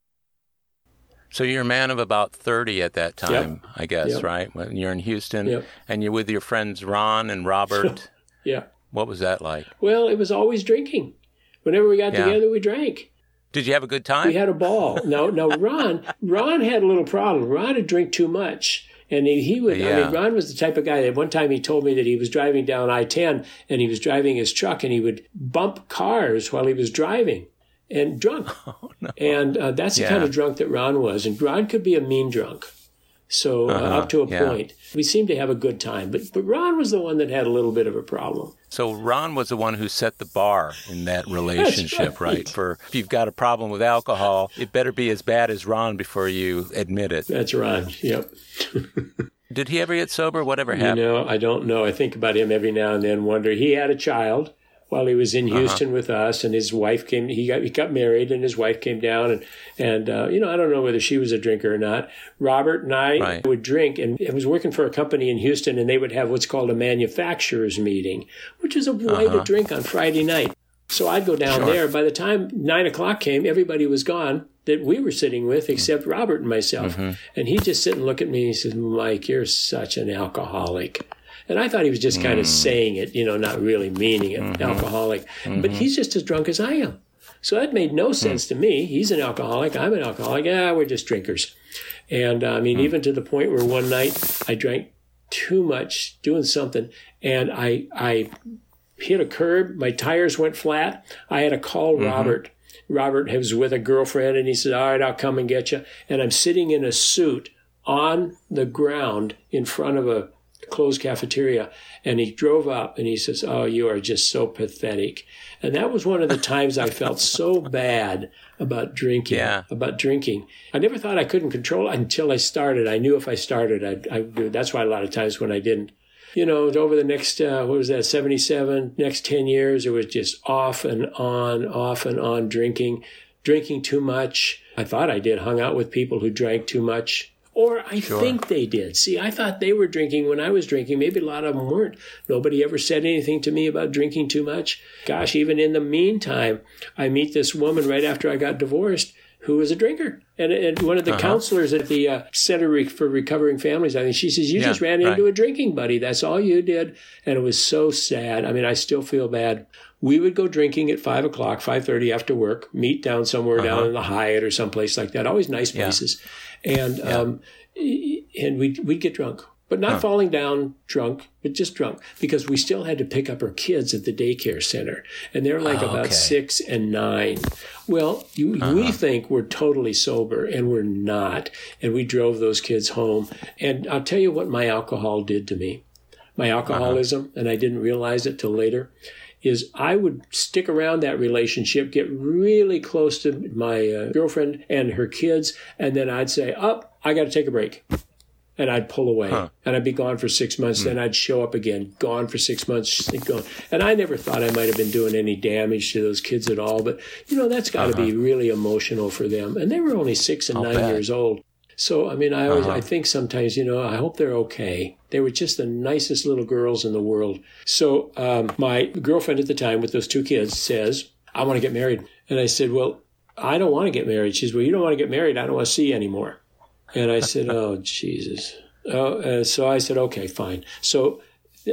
So you're a man of about 30 at that time, yep. I guess, yep. right? When you're in Houston yep. and you're with your friends Ron and Robert. [LAUGHS] yeah. What was that like? Well, it was always drinking. Whenever we got yeah. together, we drank. Did you have a good time? We had a ball. No, no, [LAUGHS] Ron, Ron had a little problem. Ron would drink too much. And he, he would, yeah. I mean, Ron was the type of guy that one time he told me that he was driving down I 10 and he was driving his truck and he would bump cars while he was driving and drunk. [LAUGHS] Oh, no. And uh, that's yeah. the kind of drunk that Ron was. And Ron could be a mean drunk. So uh, uh-huh. up to a yeah. point, we seemed to have a good time. But but Ron was the one that had a little bit of a problem. So Ron was the one who set the bar in that relationship, right. right. For if you've got a problem with alcohol, it better be as bad as Ron before you admit it. That's Ron. Yep. [LAUGHS] Did he ever get sober? Whatever happened? You know, I don't know. I think about him every now and then. Wonder he had a child while he was in uh-huh. Houston uh-huh. with us, and his wife came. He got he got married, and his wife came down, and and uh, you know I don't know whether she was a drinker or not. Robert and I right. would drink, and I was working for a company in Houston, and they would have what's called a manufacturers meeting, which is a way uh-huh. to drink on Friday night. So I'd go down sure. there. By the time nine o'clock came, everybody was gone that we were sitting with, except mm-hmm. Robert and myself. Mm-hmm. And he'd just sit and look at me. and He says, "Mike, you're such an alcoholic." And I thought he was just kind of mm. saying it, you know, not really meaning it, mm-hmm. alcoholic. Mm-hmm. But he's just as drunk as I am. So that made no sense mm. to me. He's an alcoholic. I'm an alcoholic. Yeah, we're just drinkers. And uh, I mean, mm. even to the point where one night I drank too much doing something and I, I hit a curb. My tires went flat. I had to call mm-hmm. Robert. Robert was with a girlfriend and he said, All right, I'll come and get you. And I'm sitting in a suit on the ground in front of a closed cafeteria. And he drove up and he says, Oh, you are just so pathetic. And that was one of the times I felt so bad about drinking. Yeah. About drinking. I never thought I couldn't control it until I started. I knew if I started, I'd, I'd do it. That's why a lot of times when I didn't, you know, over the next, uh, what was that, 77, next 10 years, it was just off and on, off and on drinking, drinking too much. I thought I did, hung out with people who drank too much or I sure. think they did. See, I thought they were drinking when I was drinking. Maybe a lot of them weren't. Nobody ever said anything to me about drinking too much. Gosh, even in the meantime, I meet this woman right after I got divorced who was a drinker. And, and one of the uh-huh. counselors at the uh, Center for Recovering Families, I think she says, You yeah, just ran into a drinking buddy. That's all you did. And it was so sad. I mean, I still feel bad. We would go drinking at five o'clock, five thirty after work, meet down somewhere uh-huh. down in the Hyatt or someplace like that. Always nice places. Yeah and yeah. um, and we'd we'd get drunk, but not huh. falling down drunk, but just drunk because we still had to pick up our kids at the daycare center, and they're like oh, about okay. six and nine. Well, you, uh-huh. we think we're totally sober, and we're not, and we drove those kids home. And I'll tell you what my alcohol did to me, my uh-huh. alcoholism, uh-huh. and I didn't realize it till later is I would stick around that relationship, get really close to my uh, girlfriend and her kids, and then I'd say, "Up, oh, I got to take a break." And I'd pull away, huh. and I'd be gone for six months. Mm. Then I'd show up again, gone for six months, gone. And I never thought I might have been doing any damage to those kids at all. But you know, that's got to uh-huh. be really emotional for them. And they were only six and I'll nine bet. years old. So I mean, I always uh-huh. I think sometimes you know I hope they're okay. They were just the nicest little girls in the world. So um, my girlfriend at the time with those two kids says, "I want to get married," and I said, "Well, I don't want to get married." She says, "Well, you don't want to get married. I don't want to see you anymore." And I said, "Oh [LAUGHS] Jesus." Oh, uh, so I said, "Okay, fine." So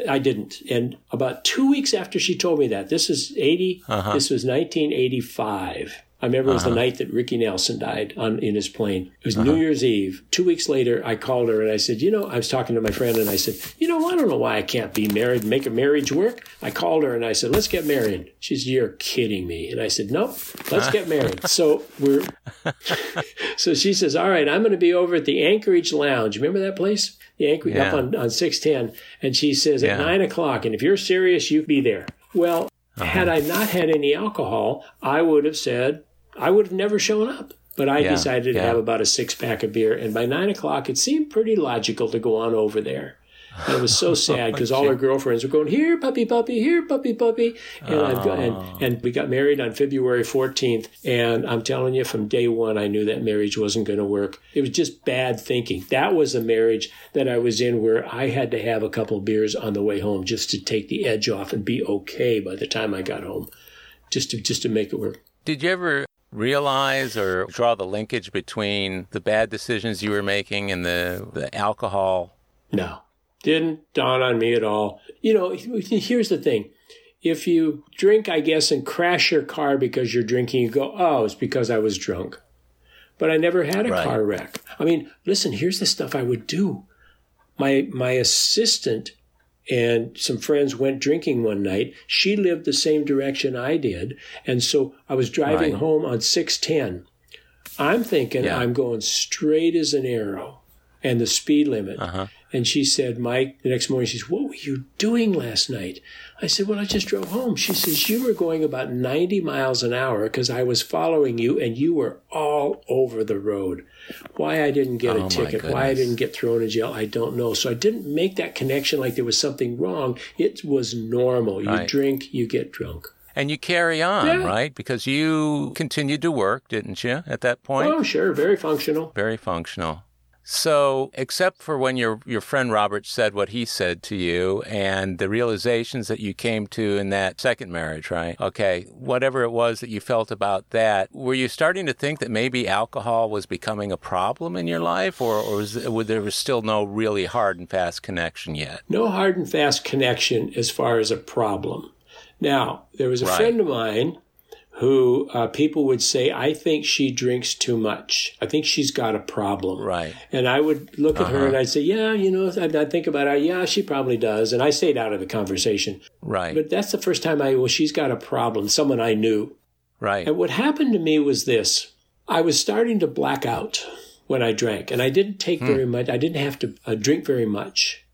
I didn't. And about two weeks after she told me that, this is 80, uh-huh. this was 1985. I remember it was uh-huh. the night that Ricky Nelson died on in his plane. It was uh-huh. New Year's Eve. Two weeks later, I called her and I said, you know, I was talking to my friend and I said, you know, I don't know why I can't be married and make a marriage work. I called her and I said, let's get married. She said, you're kidding me. And I said, nope, let's get married. [LAUGHS] so we're, [LAUGHS] so she says, all right, I'm going to be over at the Anchorage Lounge. Remember that place? The Anchorage yeah. up on, on 610. And she says, at yeah. nine o'clock. And if you're serious, you be there. Well, uh-huh. had I not had any alcohol, I would have said, I would have never shown up. But I Yeah, decided to yeah. have about a six pack of beer. And by nine o'clock, it seemed pretty logical to go on over there. And it was so [LAUGHS] sad because all our girlfriends were going, here, puppy, puppy, here, puppy, puppy. And, I've got, and, oh. and we got married on February 14th. And I'm telling you, from day one, I knew that marriage wasn't going to work. It was just bad thinking. That was a marriage that I was in where I had to have a couple beers on the way home just to take the edge off and be okay by the time I got home, just to, just to make it work. Did you ever realize or draw the linkage between the bad decisions you were making and the, the alcohol? No, didn't dawn on me at all. You know, here's the thing. If you drink, I guess, and crash your car because you're drinking, you go, oh, it's because I was drunk. But I never had a Right. car wreck. I mean, listen, here's the stuff I would do. My my assistant and some friends went drinking one night. She lived the same direction I did, and so I was driving Right. home on 610. I'm thinking Yeah. I'm going straight as an arrow and the speed limit. Uh-huh. And she said, Mike, the next morning, she says, What were you doing last night? I said, Well, I just drove home. She says, You were going about 90 miles an hour because I was following you and you were all over the road. Why I didn't get Oh, a my ticket, why I didn't get thrown in jail, I don't know. So I didn't make that connection like there was something wrong. It was normal. You Right. drink, you get drunk. And you carry on, Yeah. right? Because you continued to work, didn't you, at that point? Oh, sure, very functional. Very functional. So, except for when your your friend Robert said what he said to you and the realizations that you came to in that second marriage, right? Okay, whatever it was that you felt about that, were you starting to think that maybe alcohol was becoming a problem in your life, or, or was, there was still no really hard and fast connection yet? no hard and fast connection as far as a problem. Now, there was a Right. friend of mine who uh, people would say, I think she drinks too much. I think she's got a problem. Right. And I would look at her and I'd say, Yeah, you know, I'd, I'd think about it. Yeah, she probably does. And I stayed out of the conversation. Right. But that's the first time I, well, she's got a problem, someone I knew. right. And what happened to me was this I was starting to black out when I drank, and I didn't take very much, I didn't have to uh, drink very much.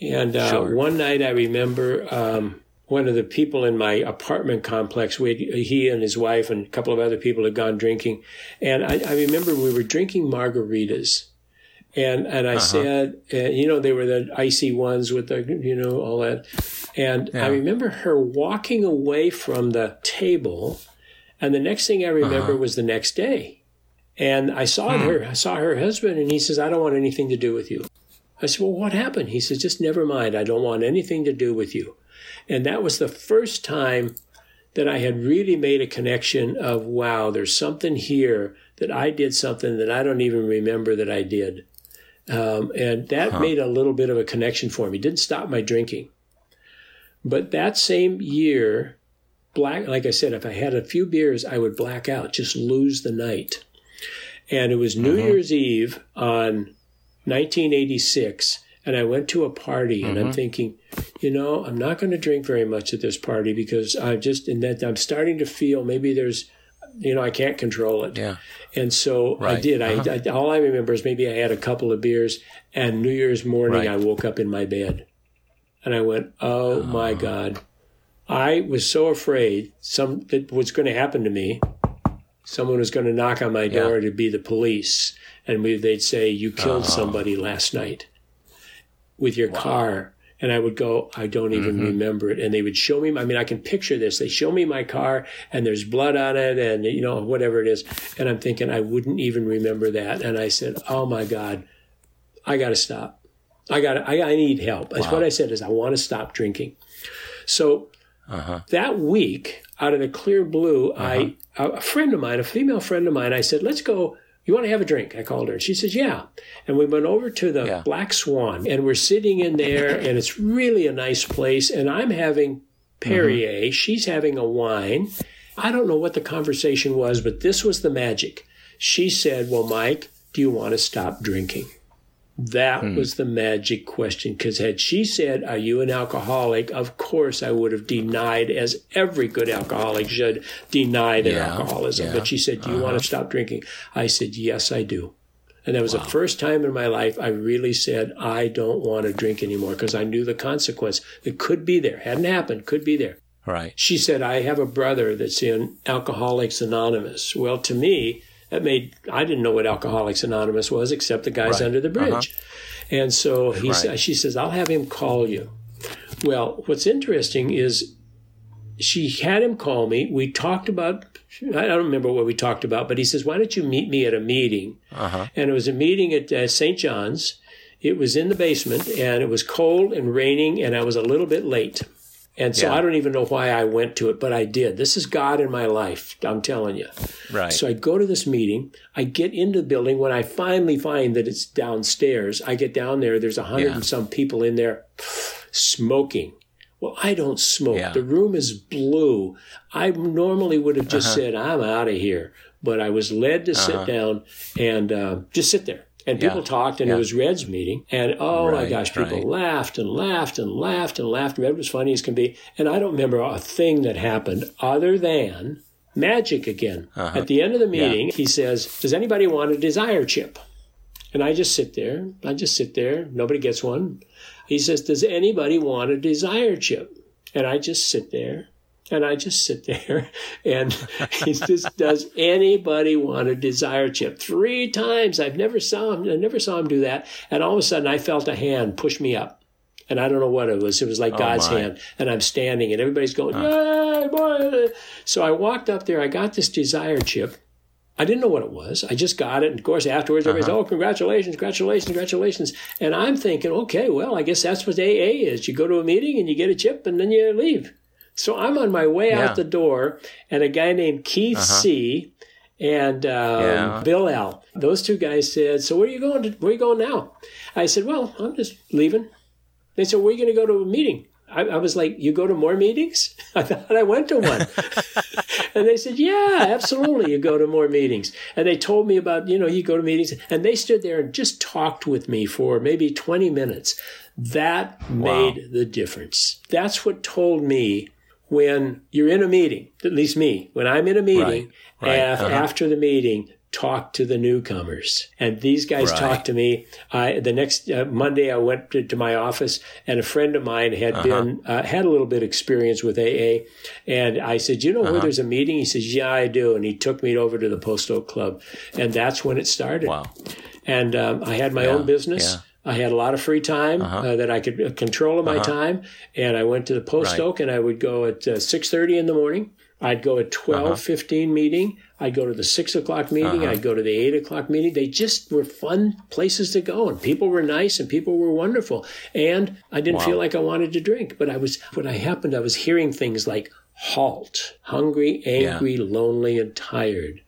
And uh, Sure. one night I remember um, one of the people in my apartment complex, we had, he and his wife and a couple of other people had gone drinking. And I, I remember we were drinking margaritas. And and I said, uh, you know, they were the icy ones with the, you know, all that. And I remember her walking away from the table, and the next thing I remember was the next day. And I saw her, I saw her husband, and he says, "I don't want anything to do with you." I said, "Well, what happened?" He says, "Just never mind. I don't want anything to do with you." And that was the first time that I had really made a connection of, wow, there's something here that I did something that I don't even remember that I did. Um, and that made a little bit of a connection for me. Didn't stop my drinking. But that same year, black, like I said, if I had a few beers, I would black out, just lose the night. And it was New Year's Eve on 1986, and I went to a party, and I'm mm-hmm. thinking, you know, I'm not going to drink very much at this party because I'm just, and that I'm starting to feel maybe there's, you know, I can't control it. Yeah. And so I Right. did. I, uh-huh. I all I remember is maybe I had a couple of beers, and New Year's morning Right. I woke up in my bed, and I went, "Oh my oh. God!" I was so afraid some that was going to happen to me. Someone was going to knock on my door to be the police, and we, they'd say, "You killed oh. somebody last night with your car." And I would go, I don't even mm-hmm. remember it. And they would show me, I mean, I can picture this. They show me my car and there's blood on it and, you know, whatever it is. And I'm thinking, I wouldn't even remember that. And I said, oh my God, I got to stop. I got I, I need help. That's what I said is I want to stop drinking. So uh-huh. that week, out of the clear blue, I uh-huh. a friend of mine, a female friend of mine, I said, "Let's go. You want to have a drink?" I called her, and she says, "Yeah." And we went over to the Yeah. Black Swan, and we're sitting in there, [LAUGHS] and it's really a nice place. And I'm having Perrier, mm-hmm. she's having a wine. I don't know what the conversation was, but this was the magic. She said, "Well, Mike, do you want to stop drinking?" That was the magic question. Because had she said, Are you an alcoholic? Of course, I would have denied, as every good alcoholic should, deny their Yeah, alcoholism. yeah. Uh-huh. But she said, Do you want to stop drinking? I said, Yes, I do. And that was the first time in my life I really said, I don't want to drink anymore because I knew the consequence that could be there. Hadn't happened, could be there. Right. She said, I have a brother that's in Alcoholics Anonymous. Well, to me, that made, I didn't know what Alcoholics Anonymous was except the guys Right. under the bridge. Uh-huh. And so he, Right. she says, I'll have him call you. Well, what's interesting is she had him call me. We talked about, I don't remember what we talked about, but he says, Why don't you meet me at a meeting? Uh-huh. And it was a meeting at uh, St. John's. It was in the basement and it was cold and raining, and I was a little bit late. And so Yeah. I don't even know why I went to it, but I did. This is God in my life, I'm telling you. Right. So I go to this meeting. I get into the building. When I finally find that it's downstairs, I get down there. There's a hundred Yeah. and some people in there smoking. Well, I don't smoke. Yeah. The room is blue. I normally would have just said, I'm out of here. But I was led to sit down and uh, just sit there. And people Yeah. talked, and Yeah. it was Red's meeting. And oh my gosh, people right. laughed and laughed and laughed and laughed. Red was funny as can be. And I don't remember a thing that happened other than magic again. Uh-huh. At the end of the meeting, he says, Does anybody want a desire chip? And I just sit there. I just sit there. Nobody gets one. He says, Does anybody want a desire chip? And I just sit there. And I just sit there. [LAUGHS] And he says, Does anybody want a desire chip? Three times. I've never saw him. I never saw him do that. And all of a sudden I felt a hand push me up. And I don't know what it was. It was like oh, God's my. hand. And I'm standing and everybody's going, Yay, boy. So I walked up there. I got this desire chip. I didn't know what it was. I just got it. And of course, afterwards, everybody's, uh-huh. oh, congratulations, congratulations, congratulations. And I'm thinking, okay, well, I guess that's what AA is. You go to a meeting and you get a chip and then you leave. So I'm on my way Yeah. out the door, and a guy named Keith C. and um, Yeah. Bill L. Those two guys said, "So where are you going? To, where are you going now?" I said, "Well, I'm just leaving." They said, "Where are you going to go to a meeting?" I, I was like, "You go to more meetings?" [LAUGHS] I thought I went to one. [LAUGHS] And they said, Yeah, absolutely. You go to more meetings. And they told me about, you know, you go to meetings. And they stood there and just talked with me for maybe 20 minutes. That made the difference. That's what told me when you're in a meeting, at least me, when I'm in a meeting, Right, right, af- uh-huh. after the meeting, talk to the newcomers. And these guys Right. talked to me. I, the next uh, Monday, I went to, to my office, and a friend of mine had been uh, had a little bit of experience with AA, and I said, "You know where there's a meeting?" He says, "Yeah, I do." And he took me over to the Post Oak Club, and that's when it started. Wow. And um, I had my Yeah, own business. yeah. I had a lot of free time uh, that I could uh, control of my time, and I went to the Post Right. Oak, and I would go at uh, six thirty in the morning. I'd go at twelve fifteen meeting. I'd go to the six o'clock meeting. I'd go to the eight o'clock meeting. They just were fun places to go, and people were nice, and people were wonderful. And I didn't feel like I wanted to drink, but I was. What I happened, I was hearing things like "halt," hungry, angry, lonely, and tired.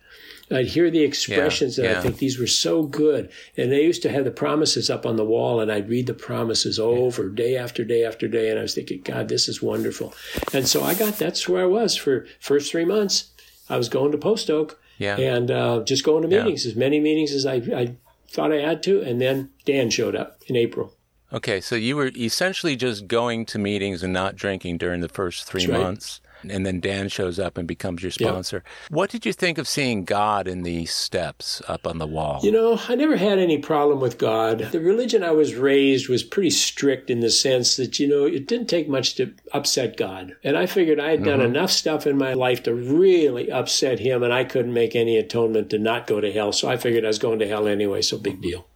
I'd hear the expressions, and I think these were so good. And they used to have the promises up on the wall, and I'd read the promises over day after day after day. And I was thinking, God, this is wonderful. And so I got that's where I was for first three months. I was going to Post Oak Yeah. and uh, just going to Yeah. meetings, as many meetings as I, I thought I had to. And then Dan showed up in April. Okay, so you were essentially just going to meetings and not drinking during the first three right. months. And then Dan shows up and becomes your sponsor. What did you think of seeing God in these steps up on the wall? You know, I never had any problem with God. The religion I was raised was pretty strict in the sense that, you know, it didn't take much to upset God. And I figured I had done Mm-hmm. enough stuff in my life to really upset him, and I couldn't make any atonement to not go to hell. So I figured I was going to hell anyway, so big deal.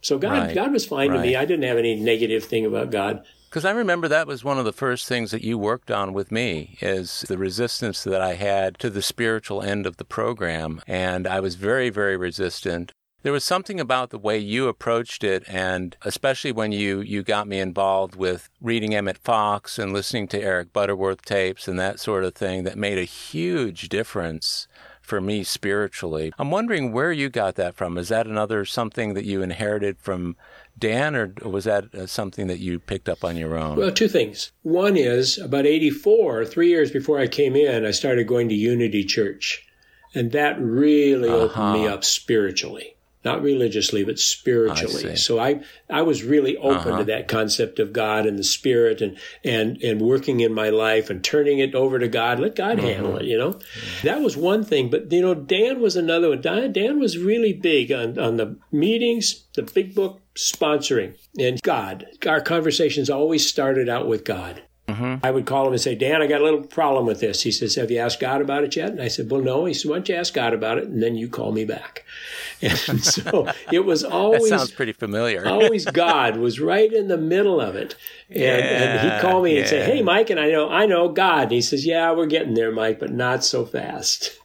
So God, Right. God was fine to me. I didn't have any negative thing about God. Because I remember that was one of the first things that you worked on with me is the resistance that I had to the spiritual end of the program. And I was very, very resistant. There was something about the way you approached it, and especially when you, you got me involved with reading Emmett Fox and listening to Eric Butterworth tapes and that sort of thing, that made a huge difference for me spiritually. I'm wondering where you got that from. Is that another something that you inherited from Dan, or was that uh, something that you picked up on your own? Well, two things. One is about 84, three years before I came in, I started going to Unity Church. And that really opened uh-huh. me up spiritually. Not religiously, but spiritually. see. so I, I was really open to uh-huh. that concept of God and the Spirit and, and, and working in my life and turning it over to God. Let God mm-hmm. handle it, you know? That was one thing. But, you know, Dan was another one. Dan, Dan was really big on, on the meetings, the big book sponsoring, and God. Our conversations always started out with God. Mm-hmm. I would call him and say, Dan, I got a little problem with this. He says, Have you asked God about it yet? And I said, Well, no. He said, Why don't you ask God about it and then you call me back? [LAUGHS] And so [LAUGHS] it was always. that sounds pretty familiar. always [LAUGHS] God was right in the middle of it. And, yeah, and he'd call me yeah. and say, Hey, Mike. And I know, I know God. And he says, Yeah, we're getting there, Mike, but not so fast.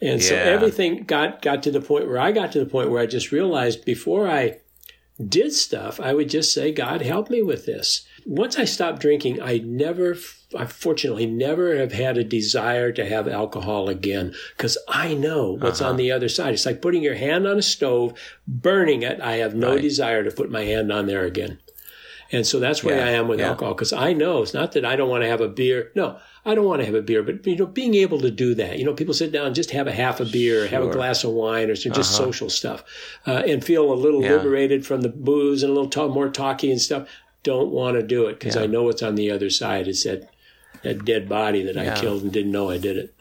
And yeah. so everything got, got to the point where I got to the point where I just realized before I did stuff, I would just say, God, help me with this. Once I stopped drinking, I never, I fortunately never have had a desire to have alcohol again because I know what's uh-huh. on the other side. It's like putting your hand on a stove, burning it. I have no right. desire to put my hand on there again. And so that's where yeah. I am with yeah. alcohol because I know it's not that I don't want to have a beer. No, I don't want to have a beer, but you know, being able to do that, you know, people sit down and just have a half a beer, sure. have a glass of wine, or some just uh-huh. social stuff, uh, and feel a little yeah. liberated from the booze and a little talk, more talky and stuff. Don't want to do it because yeah. I know what's on the other side. It's that that dead body that yeah. I killed and didn't know I did it.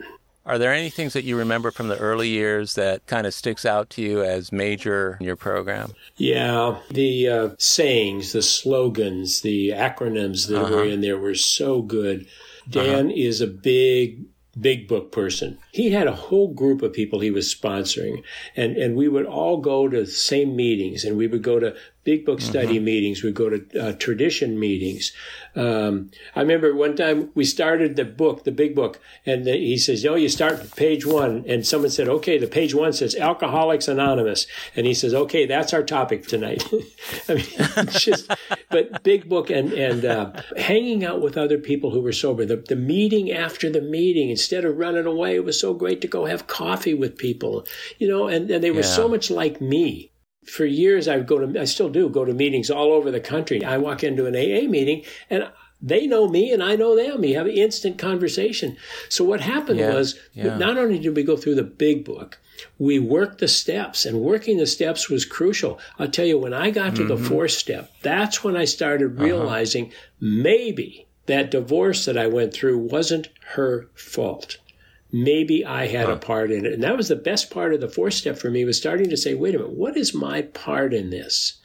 Are there any things that you remember from the early years that kind of sticks out to you as major in your program? Yeah, the uh, sayings, the slogans, the acronyms that uh-huh. were in there were so good. Dan uh-huh. is a big, big book person. He had a whole group of people he was sponsoring, and, and we would all go to the same meetings, and we would go to big book study mm-hmm. meetings. We'd go to uh, tradition meetings. Um, I remember one time we started the book, the big book, and the, he says, "Oh, you start with page one." And someone said, "Okay, the page one says Alcoholics Anonymous," and he says, "Okay, that's our topic tonight." [LAUGHS] I mean, just but big book and and uh, hanging out with other people who were sober. The the meeting after the meeting, instead of running away, it was so great to go have coffee with people, you know, and and they were yeah. so much like me for years I go to I still do go to meetings all over the country. I walk into an AA meeting and they know me and I know them. We have an instant conversation. So what happened yeah, was yeah. not only did we go through the big book, we worked the steps and working the steps was crucial. I'll tell you, when I got to mm-hmm. the fourth step, that's when I started uh-huh. realizing uh-huh. maybe that divorce that I went through wasn't her fault maybe I had huh. a part in it. And that was the best part of the fourth step for me was starting to say, wait a minute, what is my part in this?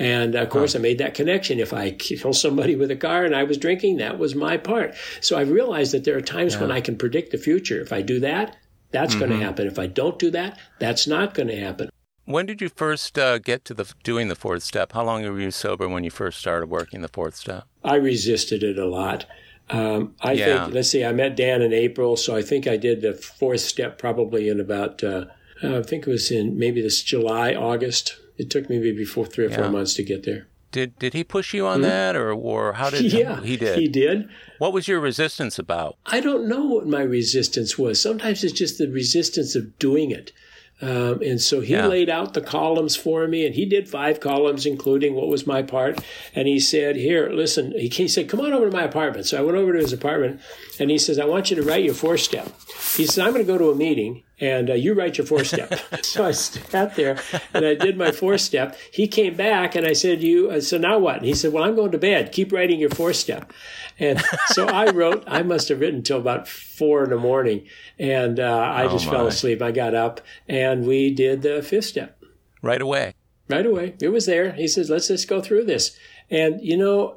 And of course, huh. I made that connection. If I kill somebody with a car and I was drinking, that was my part. So I realized that there are times yeah. when I can predict the future. If I do that, that's mm-hmm. going to happen. If I don't do that, that's not going to happen. When did you first uh, get to the doing the fourth step? How long were you sober when you first started working the fourth step? I resisted it a lot. Um, I yeah. think, let's see, I met Dan in April, so I think I did the fourth step probably in about, uh, I think it was in maybe this July, August. It took me maybe four, three or yeah. four months to get there. Did did he push you on mm-hmm. that, or or how did [LAUGHS] yeah he did he did? What was your resistance about? I don't know what my resistance was. Sometimes it's just the resistance of doing it. Um, and so he yeah. laid out the columns for me, and he did five columns, including what was my part. And he said, "Here, listen." He, he said, "Come on over to my apartment." So I went over to his apartment, and he says, "I want you to write your four step." He said, "I'm going to go to a meeting, and uh, you write your four step." [LAUGHS] so I sat there, and I did my four step. He came back, and I said, "You." Uh, so now what? And he said, "Well, I'm going to bed. Keep writing your four step." And so I wrote. I must have written till about four in the morning and uh, I oh just my. fell asleep. I got up and we did the fifth step. Right away. Right away. It was there. He says, let's just go through this. And, you know,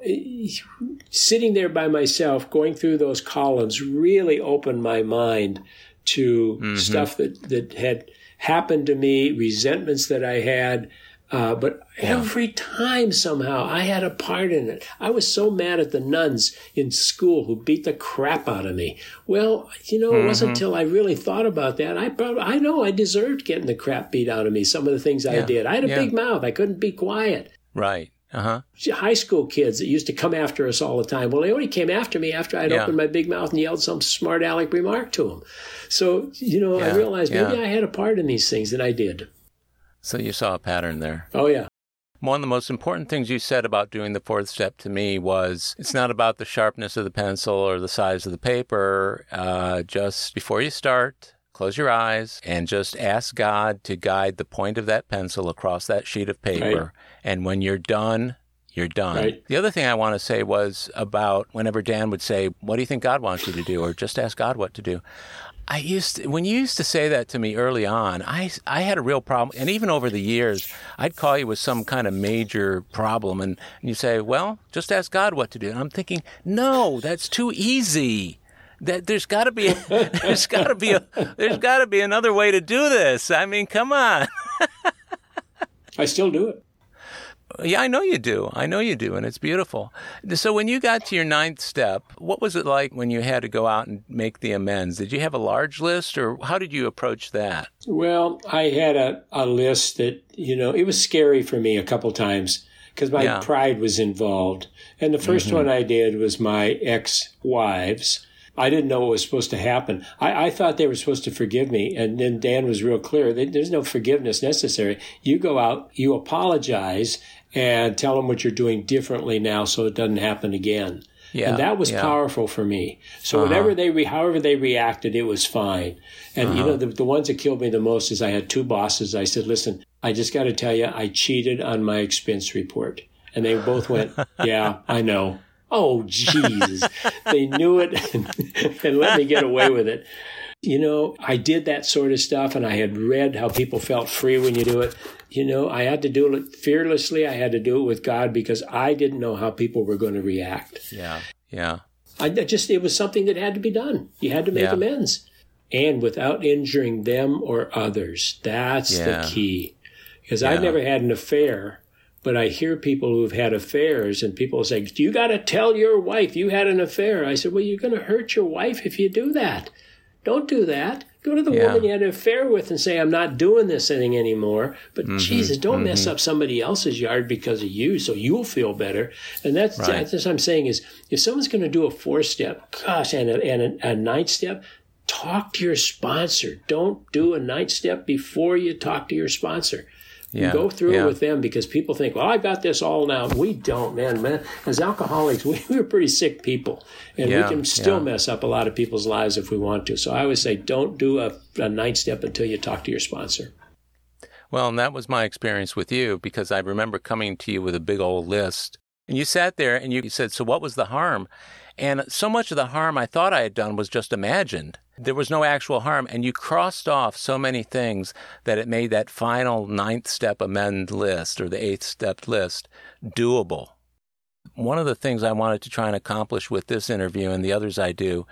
sitting there by myself, going through those columns really opened my mind to mm-hmm. stuff that, that had happened to me, resentments that I had, uh, but yeah. every time somehow I had a part in it. I was so mad at the nuns in school who beat the crap out of me. Well, you know, mm-hmm. it wasn't until I really thought about that. I probably, I know I deserved getting the crap beat out of me. Some of the things yeah. I did. I had a yeah. big mouth. I couldn't be quiet. Right. Uh huh. High school kids that used to come after us all the time. Well, they only came after me after I'd opened my big mouth and yelled some smart aleck remark to them. So, you know, I realized maybe I had a part in these things, and I did. So you saw a pattern there. Oh, yeah. One of the most important things you said about doing the fourth step to me was it's not about the sharpness of the pencil or the size of the paper. Uh, just before you start, close your eyes and just ask God to guide the point of that pencil across that sheet of paper. Right. And when you're done, you're done. Right. The other thing I want to say was about whenever Dan would say, What do you think God wants you to do? or just ask God what to do. I used to, when you used to say that to me early on, I, I had a real problem. And even over the years, I'd call you with some kind of major problem and, and you say, well, just ask God what to do. And I'm thinking, no, that's too easy. That there's got to be [LAUGHS] there's got to be a there's got to be another way to do this. I mean, come on. [LAUGHS] I still do it. Yeah, I know you do. I know you do, and it's beautiful. So, when you got to your ninth step, what was it like when you had to go out and make the amends? Did you have a large list, or how did you approach that? Well, I had a, a list that, you know, it was scary for me a couple times because my yeah. pride was involved. And the 1st mm-hmm. one I did was my ex wives. I didn't know what was supposed to happen. I, I, thought they were supposed to forgive me. And then Dan was real clear. There's no forgiveness necessary. You go out, you apologize, and tell them what you're doing differently now so it doesn't happen again. Yeah, and that was yeah. powerful for me. So uh-huh. whatever they, re- however they reacted, it was fine. And uh-huh. you know, the, the ones that killed me the most is I had two bosses. I said, listen, I just got to tell you, I cheated on my expense report. And they both went, [LAUGHS] yeah, I know. Oh, Jesus. they knew it [LAUGHS] and, and let me get away with it. You know, I did that sort of stuff and I had read how people felt free when you do it. You know, I had to do it fearlessly. I had to do it with God because I didn't know how people were going to react. Yeah. Yeah. I just, it was something that had to be done. You had to make yeah. amends and without injuring them or others. That's yeah. the key. Because yeah. I've never had an affair but I hear people who have had affairs and people say, You got to tell your wife you had an affair. I said, Well, you're going to hurt your wife if you do that. Don't do that. Go to the yeah. woman you had an affair with and say, I'm not doing this thing anymore. But mm-hmm, Jesus, don't mm-hmm. mess up somebody else's yard because of you so you'll feel better. And that's, right. that's what I'm saying is if someone's going to do a four step, gosh, and a, and a, a ninth step, talk to your sponsor. Don't do a ninth step before you talk to your sponsor. Yeah, go through yeah. it with them because people think, well, I've got this all now. We don't, man. Man, as alcoholics, [LAUGHS] we, we're pretty sick people, and yeah, we can still mess up a lot of people's lives if we want to. So I always say, don't do a, a step until you talk to your sponsor. Well, and that was my experience with you because I remember coming to you with a big old list, and you sat there and you said, "So what was the harm?" And so much of the harm I thought I had done was just imagined. There was no actual harm. And you crossed off so many things that it made that final ninth step amend list or the eighth step list doable. One of the things I wanted to try and accomplish with this interview and the others I do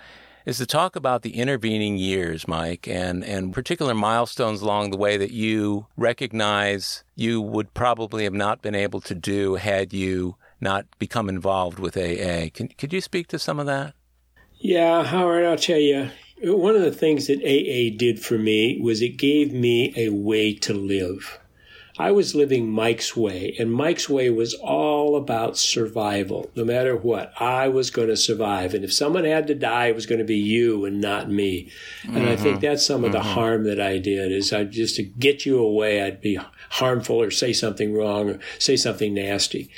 is to talk about the intervening years, Mike, and, and particular milestones along the way that you recognize you would probably have not been able to do had you not become involved with AA. Can, could you speak to some of that? Yeah, Howard, I'll tell you. One of the things that AA did for me was it gave me a way to live. I was living Mike's way, and Mike's way was all about survival. No matter what, I was going to survive. And if someone had to die, it was going to be you and not me. And mm-hmm. I think mm-hmm. that's some of mm-hmm. the harm that I did is I just to get you away, I'd be harmful or say something wrong or say something nasty.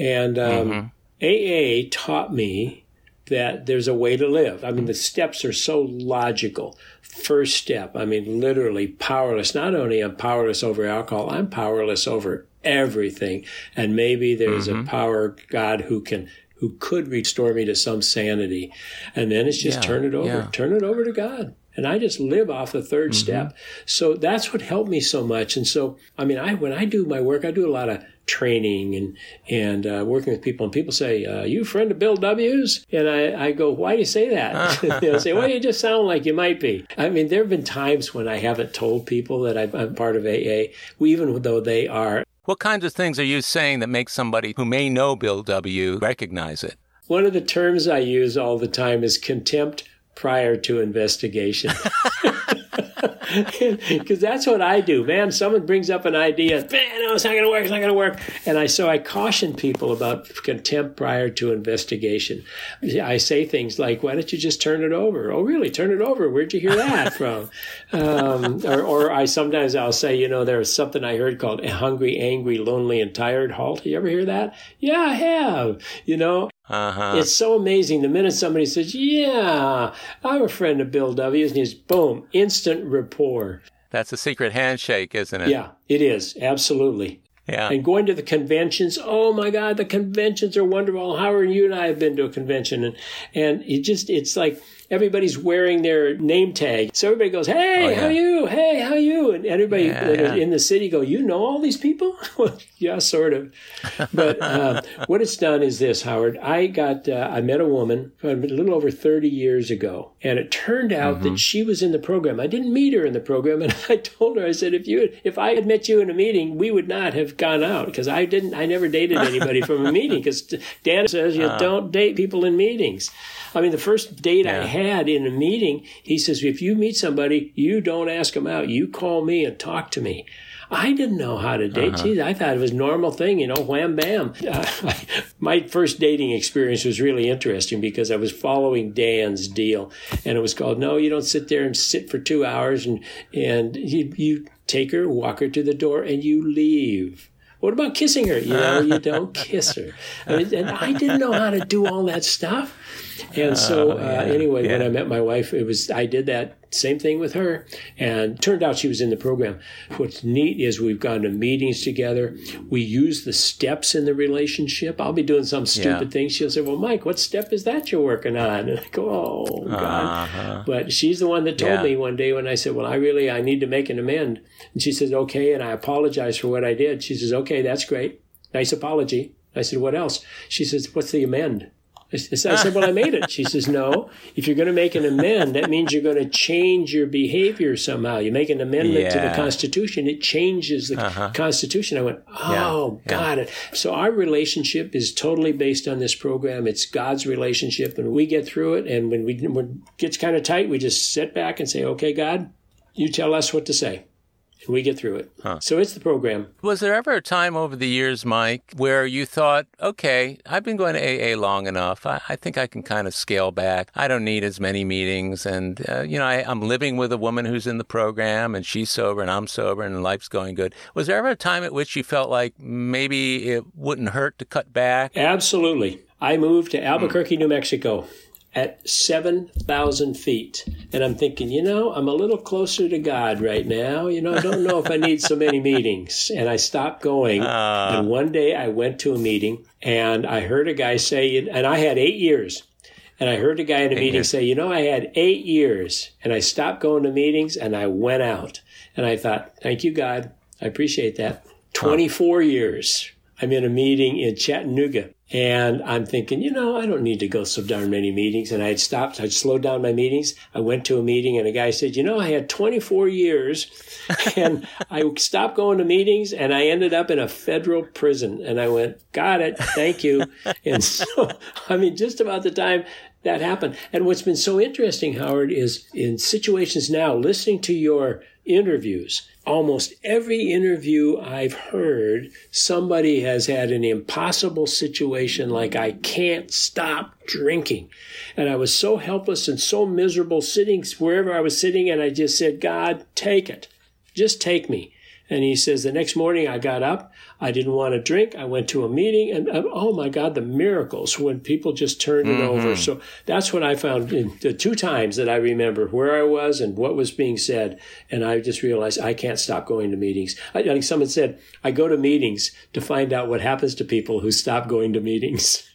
And um, mm-hmm. AA taught me that there's a way to live. I mean, the steps are so logical. First step, I mean, literally powerless. Not only am powerless over alcohol, I'm powerless over everything. And maybe there's mm-hmm. a power God who can who could restore me to some sanity. And then it's just yeah, turn it over, yeah. turn it over to God and I just live off the 3rd mm-hmm. step. So that's what helped me so much. And so, I mean, I when I do my work, I do a lot of training and and uh, working with people. And people say, uh, "You a friend of Bill W.'s?" And I, I go, "Why do you say that?" [LAUGHS] [LAUGHS] They'll say, "Well, you just sound like you might be." I mean, there have been times when I haven't told people that I'm part of AA, even though they are. What kinds of things are you saying that make somebody who may know Bill W. recognize it? One of the terms I use all the time is contempt prior to investigation. [LAUGHS] [LAUGHS] Because that's what I do, man. Someone brings up an idea, man, no, it's not going to work, it's not going to work. And I so I caution people about contempt prior to investigation. I say things like, why don't you just turn it over? Oh, really? Turn it over? Where'd you hear that [LAUGHS] from? Um, or, or I sometimes I'll say, you know, there's something I heard called hungry, angry, lonely, and tired halt. You ever hear that? Yeah, I have. You know, uh-huh. It's so amazing. The minute somebody says, Yeah, I'm a friend of Bill W.'s, and he's boom, instant rapport. That's a secret handshake, isn't it? Yeah, it is. Absolutely. Yeah. And going to the conventions, oh my God, the conventions are wonderful. Howard, you and I have been to a convention and, and it just, it's like, everybody's wearing their name tag. So everybody goes, "Hey, oh, yeah. how you? Hey, how you?" And everybody yeah, yeah. in the city go, "You know all these people?" [LAUGHS] well, yeah, sort of. But uh, [LAUGHS] what it's done is this, Howard. I got uh, I met a woman a little over thirty years ago, and it turned out mm-hmm. that she was in the program. I didn't meet her in the program, and [LAUGHS] I told her, I said, "If you if I had met you in a meeting, we would not have gone out because I didn't. I never dated anybody from a meeting because Dan says you uh. don't date people in meetings." I mean, the first date yeah. I had in a meeting, he says, if you meet somebody, you don't ask them out. You call me and talk to me. I didn't know how to date. Uh-huh. Geez, I thought it was a normal thing, you know, wham bam. Uh, [LAUGHS] my first dating experience was really interesting because I was following Dan's deal, and it was called "No, you don't sit there and sit for two hours and and you you take her, walk her to the door, and you leave." What about kissing her? You know, you don't kiss her. [LAUGHS] I mean, and I didn't know how to do all that stuff. And so, uh, yeah, anyway, yeah. when I met my wife, it was I did that same thing with her, and turned out she was in the program. What's neat is we've gone to meetings together. We use the steps in the relationship. I'll be doing some stupid yeah. thing. She'll say, "Well, Mike, what step is that you're working on?" And I go, "Oh God!" Uh-huh. But she's the one that told me one day when I said, "Well, I really I need to make an amend," and she says, "Okay," and I apologize for what I did. She says, "Okay, that's great, nice apology." I said, "What else?" She says, "What's the amend?" I said, Well, I made it. She says, No. If you're going to make an amend, that means you're going to change your behavior somehow. You make an amendment yeah. to the Constitution, it changes the uh-huh. Constitution. I went, Oh, yeah. got yeah. it. So our relationship is totally based on this program. It's God's relationship, and we get through it. And when we when it gets kind of tight, we just sit back and say, Okay, God, you tell us what to say and we get through it. Huh. So it's the program. Was there ever a time over the years, Mike, where you thought, okay, I've been going to AA long enough. I, I think I can kind of scale back. I don't need as many meetings. And, uh, you know, I, I'm living with a woman who's in the program and she's sober and I'm sober and life's going good. Was there ever a time at which you felt like maybe it wouldn't hurt to cut back? Absolutely. I moved to Albuquerque, mm. New Mexico at 7,000 feet. And I'm thinking, you know, I'm a little closer to God right now. You know, I don't know if I need so many meetings. And I stopped going. Uh. And one day I went to a meeting and I heard a guy say, and I had eight years. And I heard a guy in a meeting say, you know, I had eight years and I stopped going to meetings and I went out. And I thought, thank you, God. I appreciate that. 24 years. I'm in a meeting in Chattanooga and I'm thinking, you know, I don't need to go so darn many meetings. And I had stopped, I'd slowed down my meetings. I went to a meeting and a guy said, you know, I had 24 years [LAUGHS] and I stopped going to meetings and I ended up in a federal prison. And I went, got it. Thank you. [LAUGHS] and so, I mean, just about the time that happened. And what's been so interesting, Howard, is in situations now, listening to your interviews, almost every interview I've heard, somebody has had an impossible situation like I can't stop drinking. And I was so helpless and so miserable sitting wherever I was sitting, and I just said, God, take it. Just take me. And he says, the next morning I got up. I didn't want to drink. I went to a meeting and uh, oh my God, the miracles when people just turned it mm-hmm. over. So that's what I found in the two times that I remember where I was and what was being said. And I just realized I can't stop going to meetings. I, think someone said, I go to meetings to find out what happens to people who stop going to meetings. [LAUGHS]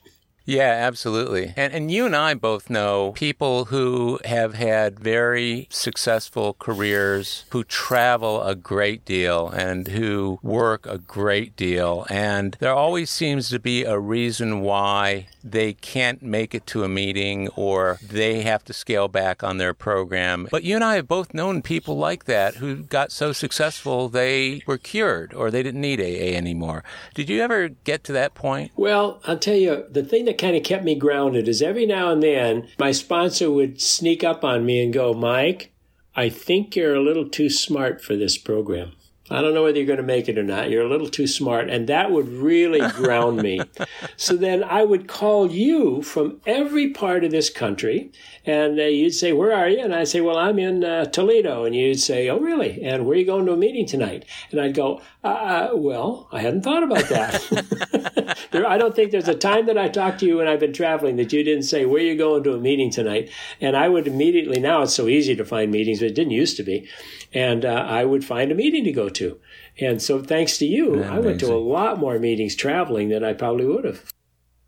Yeah, absolutely. And and you and I both know people who have had very successful careers, who travel a great deal and who work a great deal. And there always seems to be a reason why they can't make it to a meeting or they have to scale back on their program. But you and I have both known people like that who got so successful they were cured or they didn't need AA anymore. Did you ever get to that point? Well, I'll tell you, the thing that that kind of kept me grounded is every now and then my sponsor would sneak up on me and go, Mike, I think you're a little too smart for this program. I don't know whether you're going to make it or not. You're a little too smart. And that would really [LAUGHS] ground me. so then I would call you from every part of this country and uh, you'd say, Where are you? And I'd say, Well, I'm in uh, Toledo. And you'd say, Oh, really? And where are you going to a meeting tonight? And I'd go, uh, uh Well, I hadn't thought about that. [LAUGHS] there, I don't think there's a time that I talked to you when I've been traveling that you didn't say, Where are you going to a meeting tonight? And I would immediately, now it's so easy to find meetings, but it didn't used to be. And uh, I would find a meeting to go to. And so, thanks to you, I went to a lot more meetings traveling than I probably would have.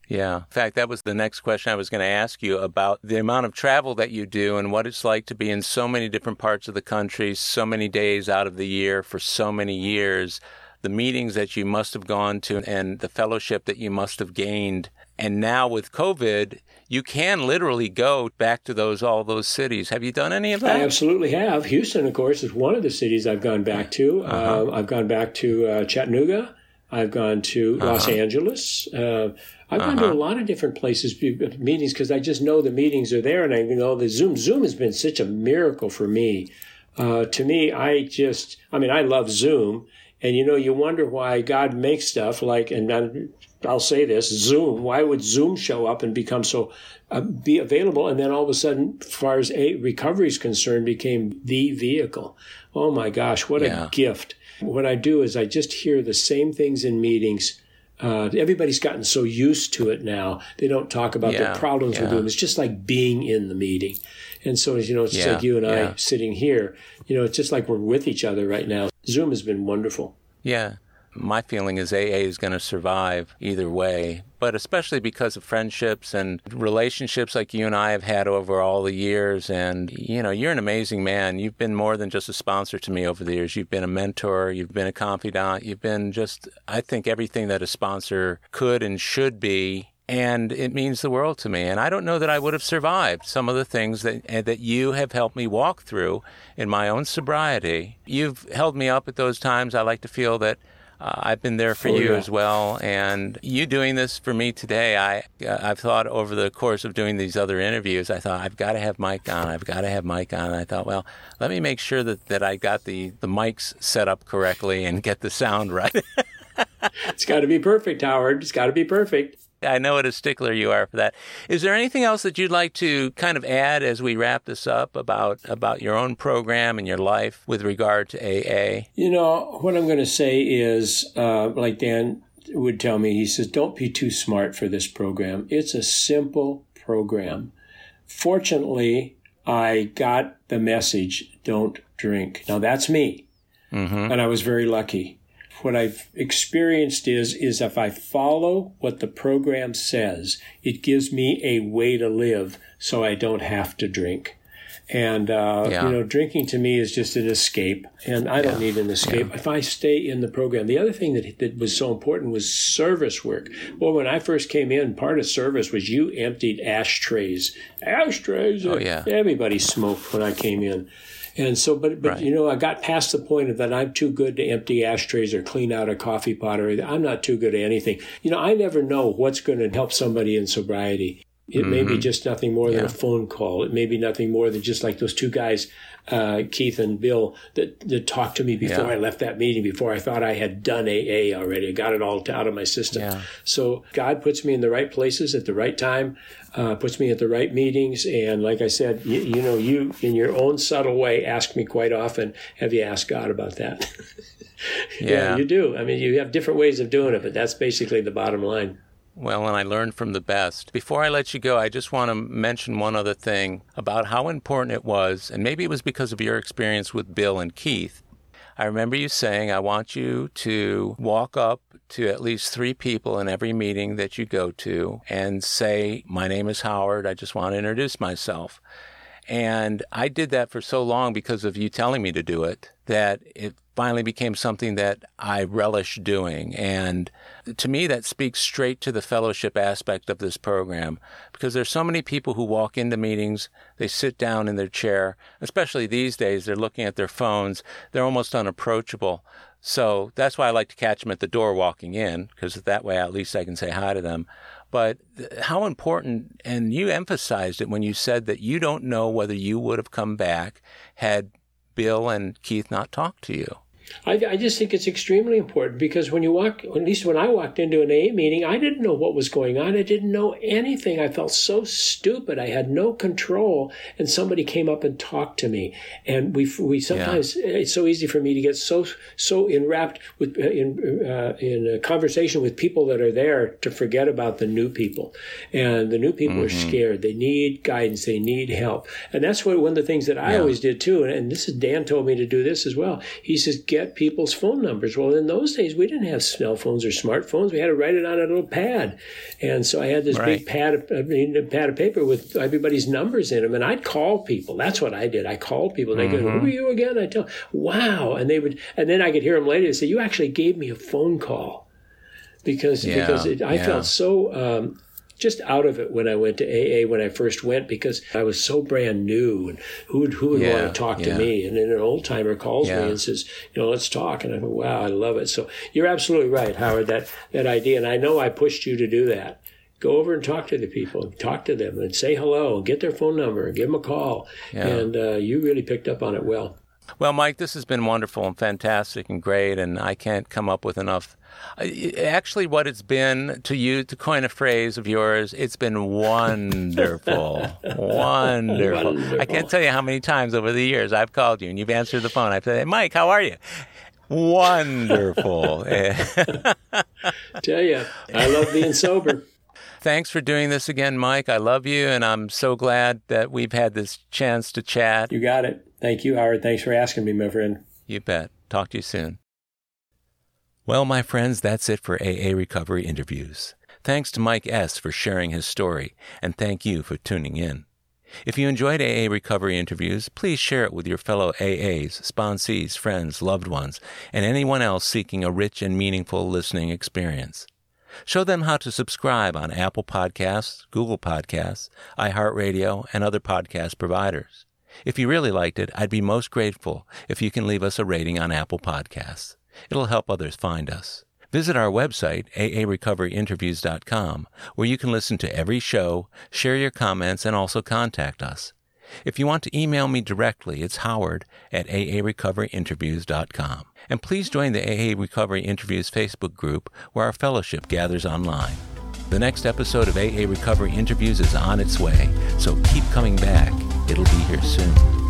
Yeah. In fact, that was the next question I was going to ask you about the amount of travel that you do and what it's like to be in so many different parts of the country, so many days out of the year for so many years, the meetings that you must have gone to and the fellowship that you must have gained. And now with COVID, you can literally go back to those all those cities. Have you done any of that? I absolutely have. Houston, of course, is one of the cities I've gone back to. Uh-huh. Uh, I've gone back to uh, Chattanooga. I've gone to uh-huh. Los Angeles. Uh, I've uh-huh. gone to a uh-huh. lot of different places, meetings, because I just know the meetings are there, and I know the Zoom. Zoom has been such a miracle for me. Uh, to me, I just, I mean, I love Zoom, and you know, you wonder why God makes stuff like, and I'll say this, Zoom. Why would Zoom show up and become so uh, be available, and then all of a sudden, as far as a recovery is concerned, became the vehicle? Oh my gosh, what yeah. a gift! What I do is I just hear the same things in meetings uh, everybody's gotten so used to it now. They don't talk about yeah, their problems yeah. with them. It's just like being in the meeting. And so, you know, it's yeah, like you and I sitting here, you know, it's just like we're with each other right now. Zoom has been wonderful. Yeah my feeling is AA is going to survive either way, but especially because of friendships and relationships like you and I have had over all the years. And, you know, you're an amazing man. You've been more than just a sponsor to me over the years. You've been a mentor, you've been a confidant, you've been just, I think, everything that a sponsor could and should be and it means the world to me. And I don't know that I would have survived some of the things that eh, that you have helped me walk through in my own sobriety. You've held me up at those times. I like to feel that uh, I've been there for oh, you yeah. as well, and you doing this for me today. I uh, I've thought over the course of doing these other interviews, I thought I've got to have Mike on. I've got to have Mike on. And I thought, well, let me make sure that, that I got the the mics set up correctly and get the sound right. [LAUGHS] it's got to be perfect, Howard. It's got to be perfect. I know what a stickler you are for that. Is there anything else that you'd like to kind of add as we wrap this up about about your own program and your life with regard to AA? You know, what I'm going to say is, uh, like Dan would tell me, he says, "Don't be too smart for this program. It's a simple program." Fortunately, I got the message: "Don't drink." Now that's me, mm-hmm. and I was very lucky what I've experienced is is if I follow what the program says, it gives me a way to live, so I don't have to drink. And uh, yeah. you know, drinking to me is just an escape, and I don't yeah. need an escape yeah. if I stay in the program. The other thing that that was so important was service work. Well, when I first came in, part of service was you emptied ashtrays. Ashtrays. Oh yeah. Everybody smoked when I came in. And so, but, but right. you know, I got past the point of that I'm too good to empty ashtrays or clean out a coffee pot or I'm not too good at anything. You know, I never know what's going to help somebody in sobriety. It mm-hmm. may be mm-hmm. just nothing more than yeah. a phone call. It may be nothing more than just like those two guys, uh, Keith and Bill, that, that talked to me before yeah. I left that meeting, before I thought I had done AA already. I got it all out of my system. Yeah. So God puts me in the right places at the right time, uh, puts me at the right meetings. And like I said, you, you know, you in your own subtle way ask me quite often, have you asked God about that? [LAUGHS] yeah. yeah, you do. I mean, you have different ways of doing it, but that's basically the bottom line. Well, and I learned from the best. Before I let you go, I just want to mention one other thing about how important it was, and maybe it was because of your experience with Bill and Keith. I remember you saying, I want you to walk up to at least three people in every meeting that you go to and say, My name is Howard. I just want to introduce myself. And I did that for so long because of you telling me to do it that it finally became something that I relish doing. And to me, that speaks straight to the fellowship aspect of this program because there's so many people who walk into meetings, they sit down in their chair, especially these days, they're looking at their phones, they're almost unapproachable. So that's why I like to catch them at the door walking in because that way at least I can say hi to them. But how important, and you emphasized it when you said that you don't know whether you would have come back had Bill and Keith not talk to you. I, I, just think it's extremely important because when you walk, at least when I walked into an AA meeting, I didn't know what was going on. I didn't know anything. I felt so stupid. I had no control. And somebody came up and talked to me. And we, we sometimes, yeah. it's so easy for me to get so, so enwrapped with, uh, in, uh, in a conversation with people that are there to forget about the new people. And the new people mm-hmm. are scared. They need guidance. They need help. And that's what, one of the things that I yeah. always did too. And, and this is, Dan told me to do this as well. He says, get get people's phone numbers. Well, in those days, we didn't have cell phones or smartphones. We had to write it on a little pad, and so I had this right. big pad of I mean, pad of paper with everybody's numbers in them, and I'd call people. That's what I did. I called people. They mm-hmm. go, "Who are you again?" I tell, "Wow," and they would, and then I could hear them later say, "You actually gave me a phone call." Because yeah, because it, I yeah. felt so um, just out of it when I went to AA when I first went because I was so brand new and who would, who would yeah, want to talk yeah. to me? And then an old timer calls yeah. me and says, you know, let's talk. And I go, wow, I love it. So you're absolutely right, Howard, that, that idea. And I know I pushed you to do that. Go over and talk to the people, talk to them and say hello, get their phone number, give them a call. And uh, you really picked up on it well. Well, Mike, this has been wonderful and fantastic and great, and I can't come up with enough Actually, what it's been to you, to coin a phrase of yours, it's been wonderful. wonderful. [LAUGHS] wonderful. I can't tell you how many times over the years I've called you and you've answered the phone. I've said, Mike, how are you? Wonderful. [LAUGHS] [LAUGHS] tell you, I love being sober. Thanks for doing this again, Mike. I love you, and I'm so glad that we've had this chance to chat. You got it. Thank you, Howard. Thanks for asking me, my friend. You bet. Talk to you soon. Well, my friends, that's it for AA Recovery Interviews. Thanks to Mike S. for sharing his story, and thank you for tuning in. If you enjoyed AA Recovery Interviews, please share it with your fellow AAs, sponsees, friends, loved ones, and anyone else seeking a rich and meaningful listening experience. Show them how to subscribe on Apple Podcasts, Google Podcasts, iHeartRadio, and other podcast providers. If you really liked it, I'd be most grateful if you can leave us a rating on Apple Podcasts. It'll help others find us. Visit our website, aarecoveryinterviews.com, where you can listen to every show, share your comments, and also contact us. If you want to email me directly, it's howard at aarecoveryinterviews.com. And please join the AA Recovery Interviews Facebook group where our fellowship gathers online. The next episode of AA Recovery Interviews is on its way, so keep coming back. It'll be here soon.